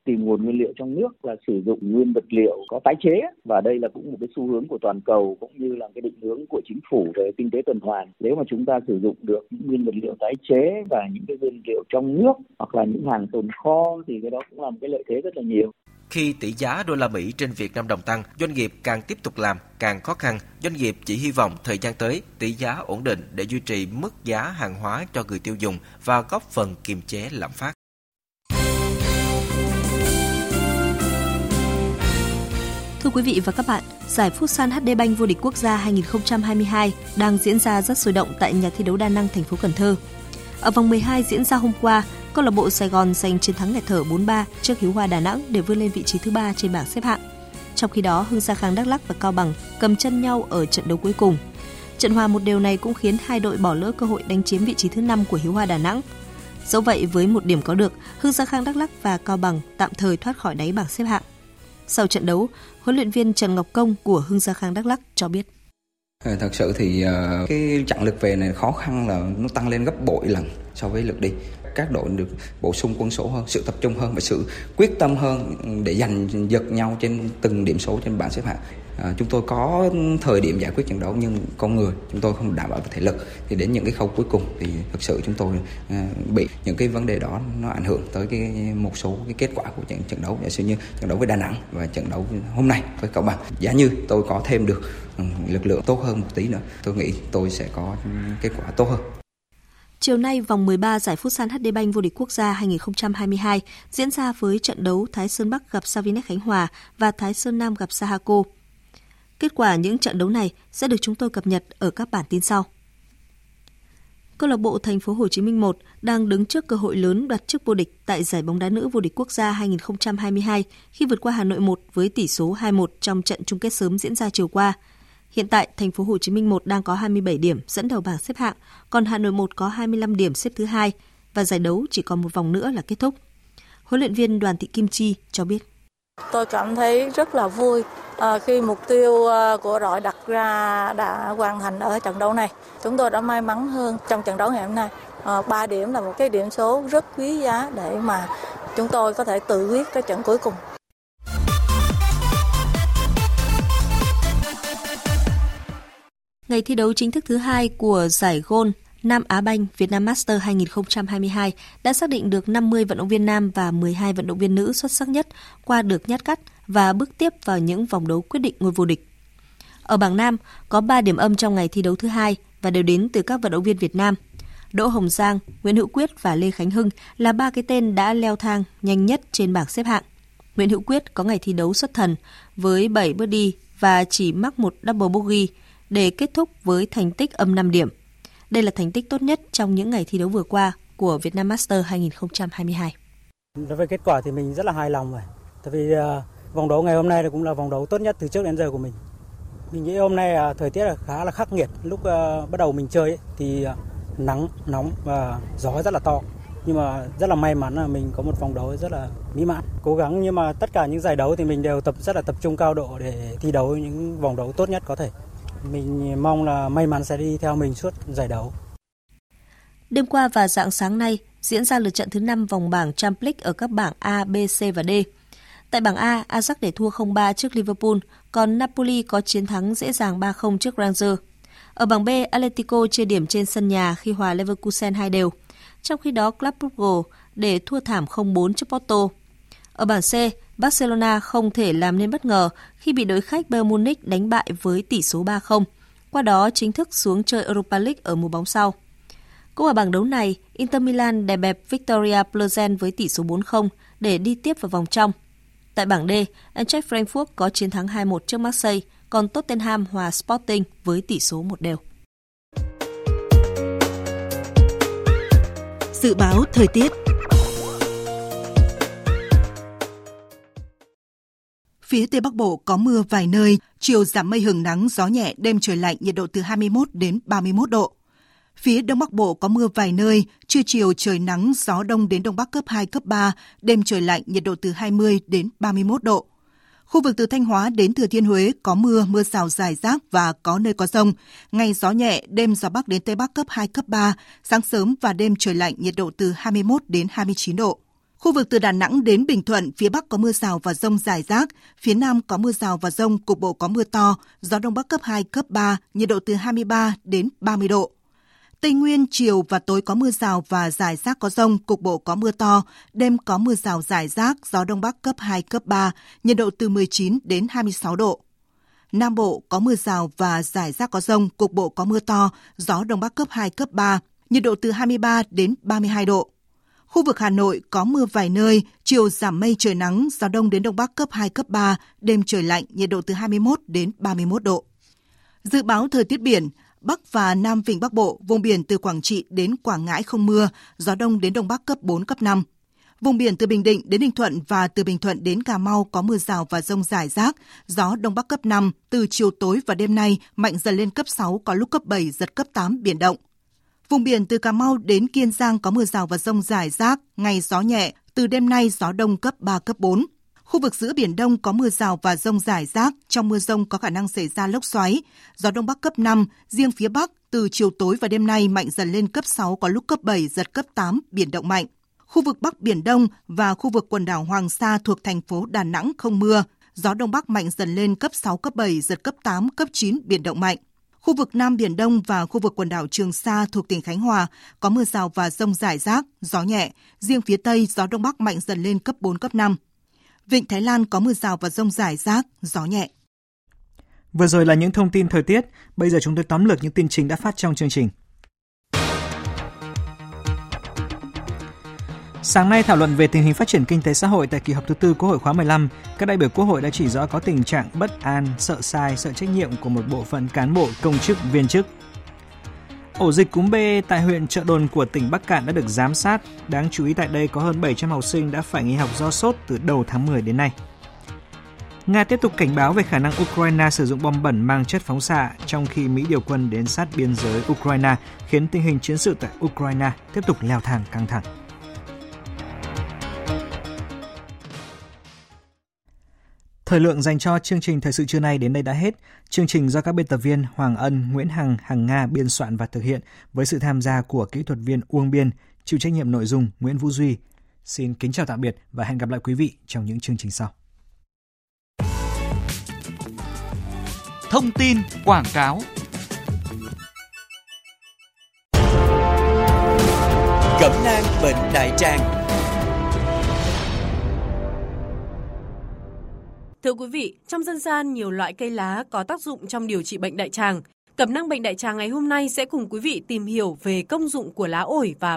tìm nguồn nguyên liệu trong nước là sử dụng nguyên vật liệu có tái chế và đây là cũng một cái xu hướng của toàn cầu cũng như là cái định hướng của chính phủ về kinh tế tuần hoàn nếu mà chúng ta sử dụng được những nguyên vật liệu tái chế và những cái nguyên liệu trong nước hoặc là những hàng tồn kho thì cái đó cũng là một cái lợi thế rất là nhiều Khi tỷ giá đô la Mỹ trên Việt Nam đồng tăng, doanh nghiệp càng tiếp tục làm, càng khó khăn. Doanh nghiệp chỉ hy vọng thời gian tới tỷ giá ổn định để duy trì mức giá hàng hóa cho người tiêu dùng và góp phần kiềm chế lạm phát. Thưa quý vị và các bạn, giải Futsal HD Bank vô địch quốc gia 2022 đang diễn ra rất sôi động tại nhà thi đấu Đa Năng, thành phố Cần Thơ. Ở vòng 12 diễn ra hôm qua, câu lạc bộ Sài Gòn giành chiến thắng nghẹt thở 4-3 trước Hiếu Hoa Đà Nẵng để vươn lên vị trí thứ ba trên bảng xếp hạng. Trong khi đó, Hưng Sa Khang Đắk Lắk và Cao Bằng cầm chân nhau ở trận đấu cuối cùng. Trận hòa một điều này cũng khiến hai đội bỏ lỡ cơ hội đánh chiếm vị trí thứ 5 của Hiếu Hoa Đà Nẵng. Dẫu vậy, với một điểm có được, Hưng Sa Khang Đắk Lắk và Cao Bằng tạm thời thoát khỏi đáy bảng xếp hạng. Sau trận đấu, huấn luyện viên Trần Ngọc Công của Hưng Gia Khang Đắk Lắk cho biết. Ờ, thật sự thì ờ, cái chặng lực về này khó khăn là nó tăng lên gấp bội lần so với lượt đi các đội được bổ sung quân số hơn, sự tập trung hơn và sự quyết tâm hơn để giành giật nhau trên từng điểm số trên bảng xếp hạng. À, chúng tôi có thời điểm giải quyết trận đấu nhưng con người chúng tôi không đảm bảo về thể lực. Thì đến những cái khâu cuối cùng thì thực sự chúng tôi à, bị những cái vấn đề đó nó ảnh hưởng tới cái một số cái kết quả của trận trận đấu. Giả sử như trận đấu với Đà Nẵng và trận đấu hôm nay với Cao Bằng. Giả như tôi có thêm được ừ, lực lượng tốt hơn một tí nữa tôi nghĩ tôi sẽ có kết quả tốt hơn. Chiều nay, vòng 13 giải Futsal HD Bank vô địch quốc gia 2022 diễn ra với trận đấu Thái Sơn Bắc gặp Savinex Khánh Hòa và Thái Sơn Nam gặp Sahako. Kết quả những trận đấu này sẽ được chúng tôi cập nhật ở các bản tin sau. Câu lạc bộ Thành phố Hồ Chí Minh 1 đang đứng trước cơ hội lớn đoạt chức vô địch tại giải bóng đá nữ vô địch quốc gia 2022 khi vượt qua Hà Nội 1 với tỷ số 2-1 trong trận chung kết sớm diễn ra chiều qua – Hiện tại, thành phố Hồ Chí Minh 1 đang có 27 điểm dẫn đầu bảng xếp hạng, còn Hà Nội 1 có 25 điểm xếp thứ hai và giải đấu chỉ còn một vòng nữa là kết thúc. Huấn luyện viên Đoàn Thị Kim Chi cho biết. Tôi cảm thấy rất là vui à, khi mục tiêu ờ, của đội đặt ra đã hoàn thành ở trận đấu này. Chúng tôi đã may mắn hơn trong trận đấu ngày hôm nay. Ờ, à, 3 điểm là một cái điểm số rất quý giá để mà chúng tôi có thể tự quyết cái trận cuối cùng. Ngày thi đấu chính thức thứ hai của giải Gôn Nam Á Banh Việt Nam Master 2022 đã xác định được 50 vận động viên nam và 12 vận động viên nữ xuất sắc nhất qua được nhát cắt và bước tiếp vào những vòng đấu quyết định ngôi vô địch. Ở bảng Nam, có 3 điểm âm trong ngày thi đấu thứ hai và đều đến từ các vận động viên Việt Nam. Đỗ Hồng Giang, Nguyễn Hữu Quyết và Lê Khánh Hưng là ba cái tên đã leo thang nhanh nhất trên bảng xếp hạng. Nguyễn Hữu Quyết có ngày thi đấu xuất thần với 7 birdie và chỉ mắc một double bogey để kết thúc với thành tích âm 5 điểm. Đây là thành tích tốt nhất trong những ngày thi đấu vừa qua của Việt Nam Master 2022. Đối với kết quả thì mình rất là hài lòng rồi. Tại vì à, vòng đấu ngày hôm nay cũng là vòng đấu tốt nhất từ trước đến giờ của mình. Mình nghĩ hôm nay à, thời tiết là khá là khắc nghiệt. Lúc à, bắt đầu mình chơi ấy, thì nắng, nóng và gió rất là to. Nhưng mà rất là may mắn là mình có một vòng đấu rất là mỹ mãn. Cố gắng nhưng mà tất cả những giải đấu thì mình đều tập rất là tập trung cao độ để thi đấu những vòng đấu tốt nhất có thể. Mình mong là may mắn sẽ đi theo mình suốt giải đấu. Đêm qua và dạng sáng nay diễn ra lượt trận thứ 5 vòng bảng Champions League ở các bảng A, B, C và D. Tại bảng A, Ajax để thua 0-3 trước Liverpool, còn Napoli có chiến thắng dễ dàng 3-0 trước Rangers. Ở bảng B, Atletico chia điểm trên sân nhà khi hòa Leverkusen 2 đều. Trong khi đó, Club Brugge để thua thảm 0-4 trước Porto. Ở bảng C, Barcelona không thể làm nên bất ngờ khi bị đối khách Bayern Munich đánh bại với tỷ số 3-0, qua đó chính thức xuống chơi Europa League ở mùa bóng sau. Cũng ở bảng đấu này, Inter Milan đè bẹp Victoria Plzen với tỷ số 4-0 để đi tiếp vào vòng trong. Tại bảng D, Eintracht Frankfurt có chiến thắng 2-1 trước Marseille, còn Tottenham hòa Sporting với tỷ số 1 đều. Dự báo thời tiết Phía Tây Bắc Bộ có mưa vài nơi, chiều giảm mây hưởng nắng, gió nhẹ, đêm trời lạnh, nhiệt độ từ 21 đến 31 độ. Phía Đông Bắc Bộ có mưa vài nơi, trưa chiều trời nắng, gió đông đến Đông Bắc cấp 2, cấp 3, đêm trời lạnh, nhiệt độ từ 20 đến 31 độ. Khu vực từ Thanh Hóa đến Thừa Thiên Huế có mưa, mưa rào rải rác và có nơi có rông. Ngày gió nhẹ, đêm gió Bắc đến Tây Bắc cấp 2, cấp 3, sáng sớm và đêm trời lạnh, nhiệt độ từ 21 đến 29 độ. Khu vực từ Đà Nẵng đến Bình Thuận, phía Bắc có mưa rào và rông rải rác, phía Nam có mưa rào và rông, cục bộ có mưa to, gió Đông Bắc cấp 2, cấp 3, nhiệt độ từ 23 đến 30 độ. Tây Nguyên chiều và tối có mưa rào và rải rác có rông, cục bộ có mưa to, đêm có mưa rào rải rác, gió đông bắc cấp 2, cấp 3, nhiệt độ từ 19 đến 26 độ. Nam Bộ có mưa rào và rải rác có rông, cục bộ có mưa to, gió đông bắc cấp 2, cấp 3, nhiệt độ từ 23 đến 32 độ. Khu vực Hà Nội có mưa vài nơi, chiều giảm mây trời nắng, gió đông đến đông bắc cấp 2, cấp 3, đêm trời lạnh, nhiệt độ từ 21 đến 31 độ. Dự báo thời tiết biển, Bắc và Nam Vịnh Bắc Bộ, vùng biển từ Quảng Trị đến Quảng Ngãi không mưa, gió đông đến đông bắc cấp 4, cấp 5. Vùng biển từ Bình Định đến Ninh Thuận và từ Bình Thuận đến Cà Mau có mưa rào và rông rải rác, gió đông bắc cấp 5, từ chiều tối và đêm nay mạnh dần lên cấp 6, có lúc cấp 7, giật cấp 8, biển động. Vùng biển từ Cà Mau đến Kiên Giang có mưa rào và rông rải rác, ngày gió nhẹ, từ đêm nay gió đông cấp 3, cấp 4. Khu vực giữa Biển Đông có mưa rào và rông rải rác, trong mưa rông có khả năng xảy ra lốc xoáy, gió Đông Bắc cấp 5, riêng phía Bắc từ chiều tối và đêm nay mạnh dần lên cấp 6, có lúc cấp 7, giật cấp 8, biển động mạnh. Khu vực Bắc Biển Đông và khu vực quần đảo Hoàng Sa thuộc thành phố Đà Nẵng không mưa, gió Đông Bắc mạnh dần lên cấp 6, cấp 7, giật cấp 8, cấp 9, biển động mạnh. Khu vực Nam Biển Đông và khu vực quần đảo Trường Sa thuộc tỉnh Khánh Hòa có mưa rào và rông rải rác, gió nhẹ. Riêng phía Tây, gió Đông Bắc mạnh dần lên cấp 4, cấp 5. Vịnh Thái Lan có mưa rào và rông rải rác, gió nhẹ. Vừa rồi là những thông tin thời tiết, bây giờ chúng tôi tóm lược những tin chính đã phát trong chương trình. Sáng nay thảo luận về tình hình phát triển kinh tế xã hội tại kỳ họp thứ tư Quốc hội khóa 15, các đại biểu Quốc hội đã chỉ rõ có tình trạng bất an, sợ sai, sợ trách nhiệm của một bộ phận cán bộ, công chức, viên chức. Ổ dịch cúm B tại huyện Trợ Đồn của tỉnh Bắc Cạn đã được giám sát. Đáng chú ý tại đây có hơn 700 học sinh đã phải nghỉ học do sốt từ đầu tháng 10 đến nay. Nga tiếp tục cảnh báo về khả năng Ukraine sử dụng bom bẩn mang chất phóng xạ trong khi Mỹ điều quân đến sát biên giới Ukraine, khiến tình hình chiến sự tại Ukraine tiếp tục leo thang căng thẳng. Thời lượng dành cho chương trình thời sự trưa nay đến đây đã hết. Chương trình do các biên tập viên Hoàng Ân, Nguyễn Hằng, Hằng Nga biên soạn và thực hiện với sự tham gia của kỹ thuật viên Uông Biên, chịu trách nhiệm nội dung Nguyễn Vũ Duy. Xin kính chào tạm biệt và hẹn gặp lại quý vị trong những chương trình sau. Thông tin quảng cáo Cẩm nang bệnh đại tràng Thưa quý vị, trong dân gian nhiều loại cây lá có tác dụng trong điều trị bệnh đại tràng. Cẩm năng bệnh đại tràng ngày hôm nay sẽ cùng quý vị tìm hiểu về công dụng của lá ổi và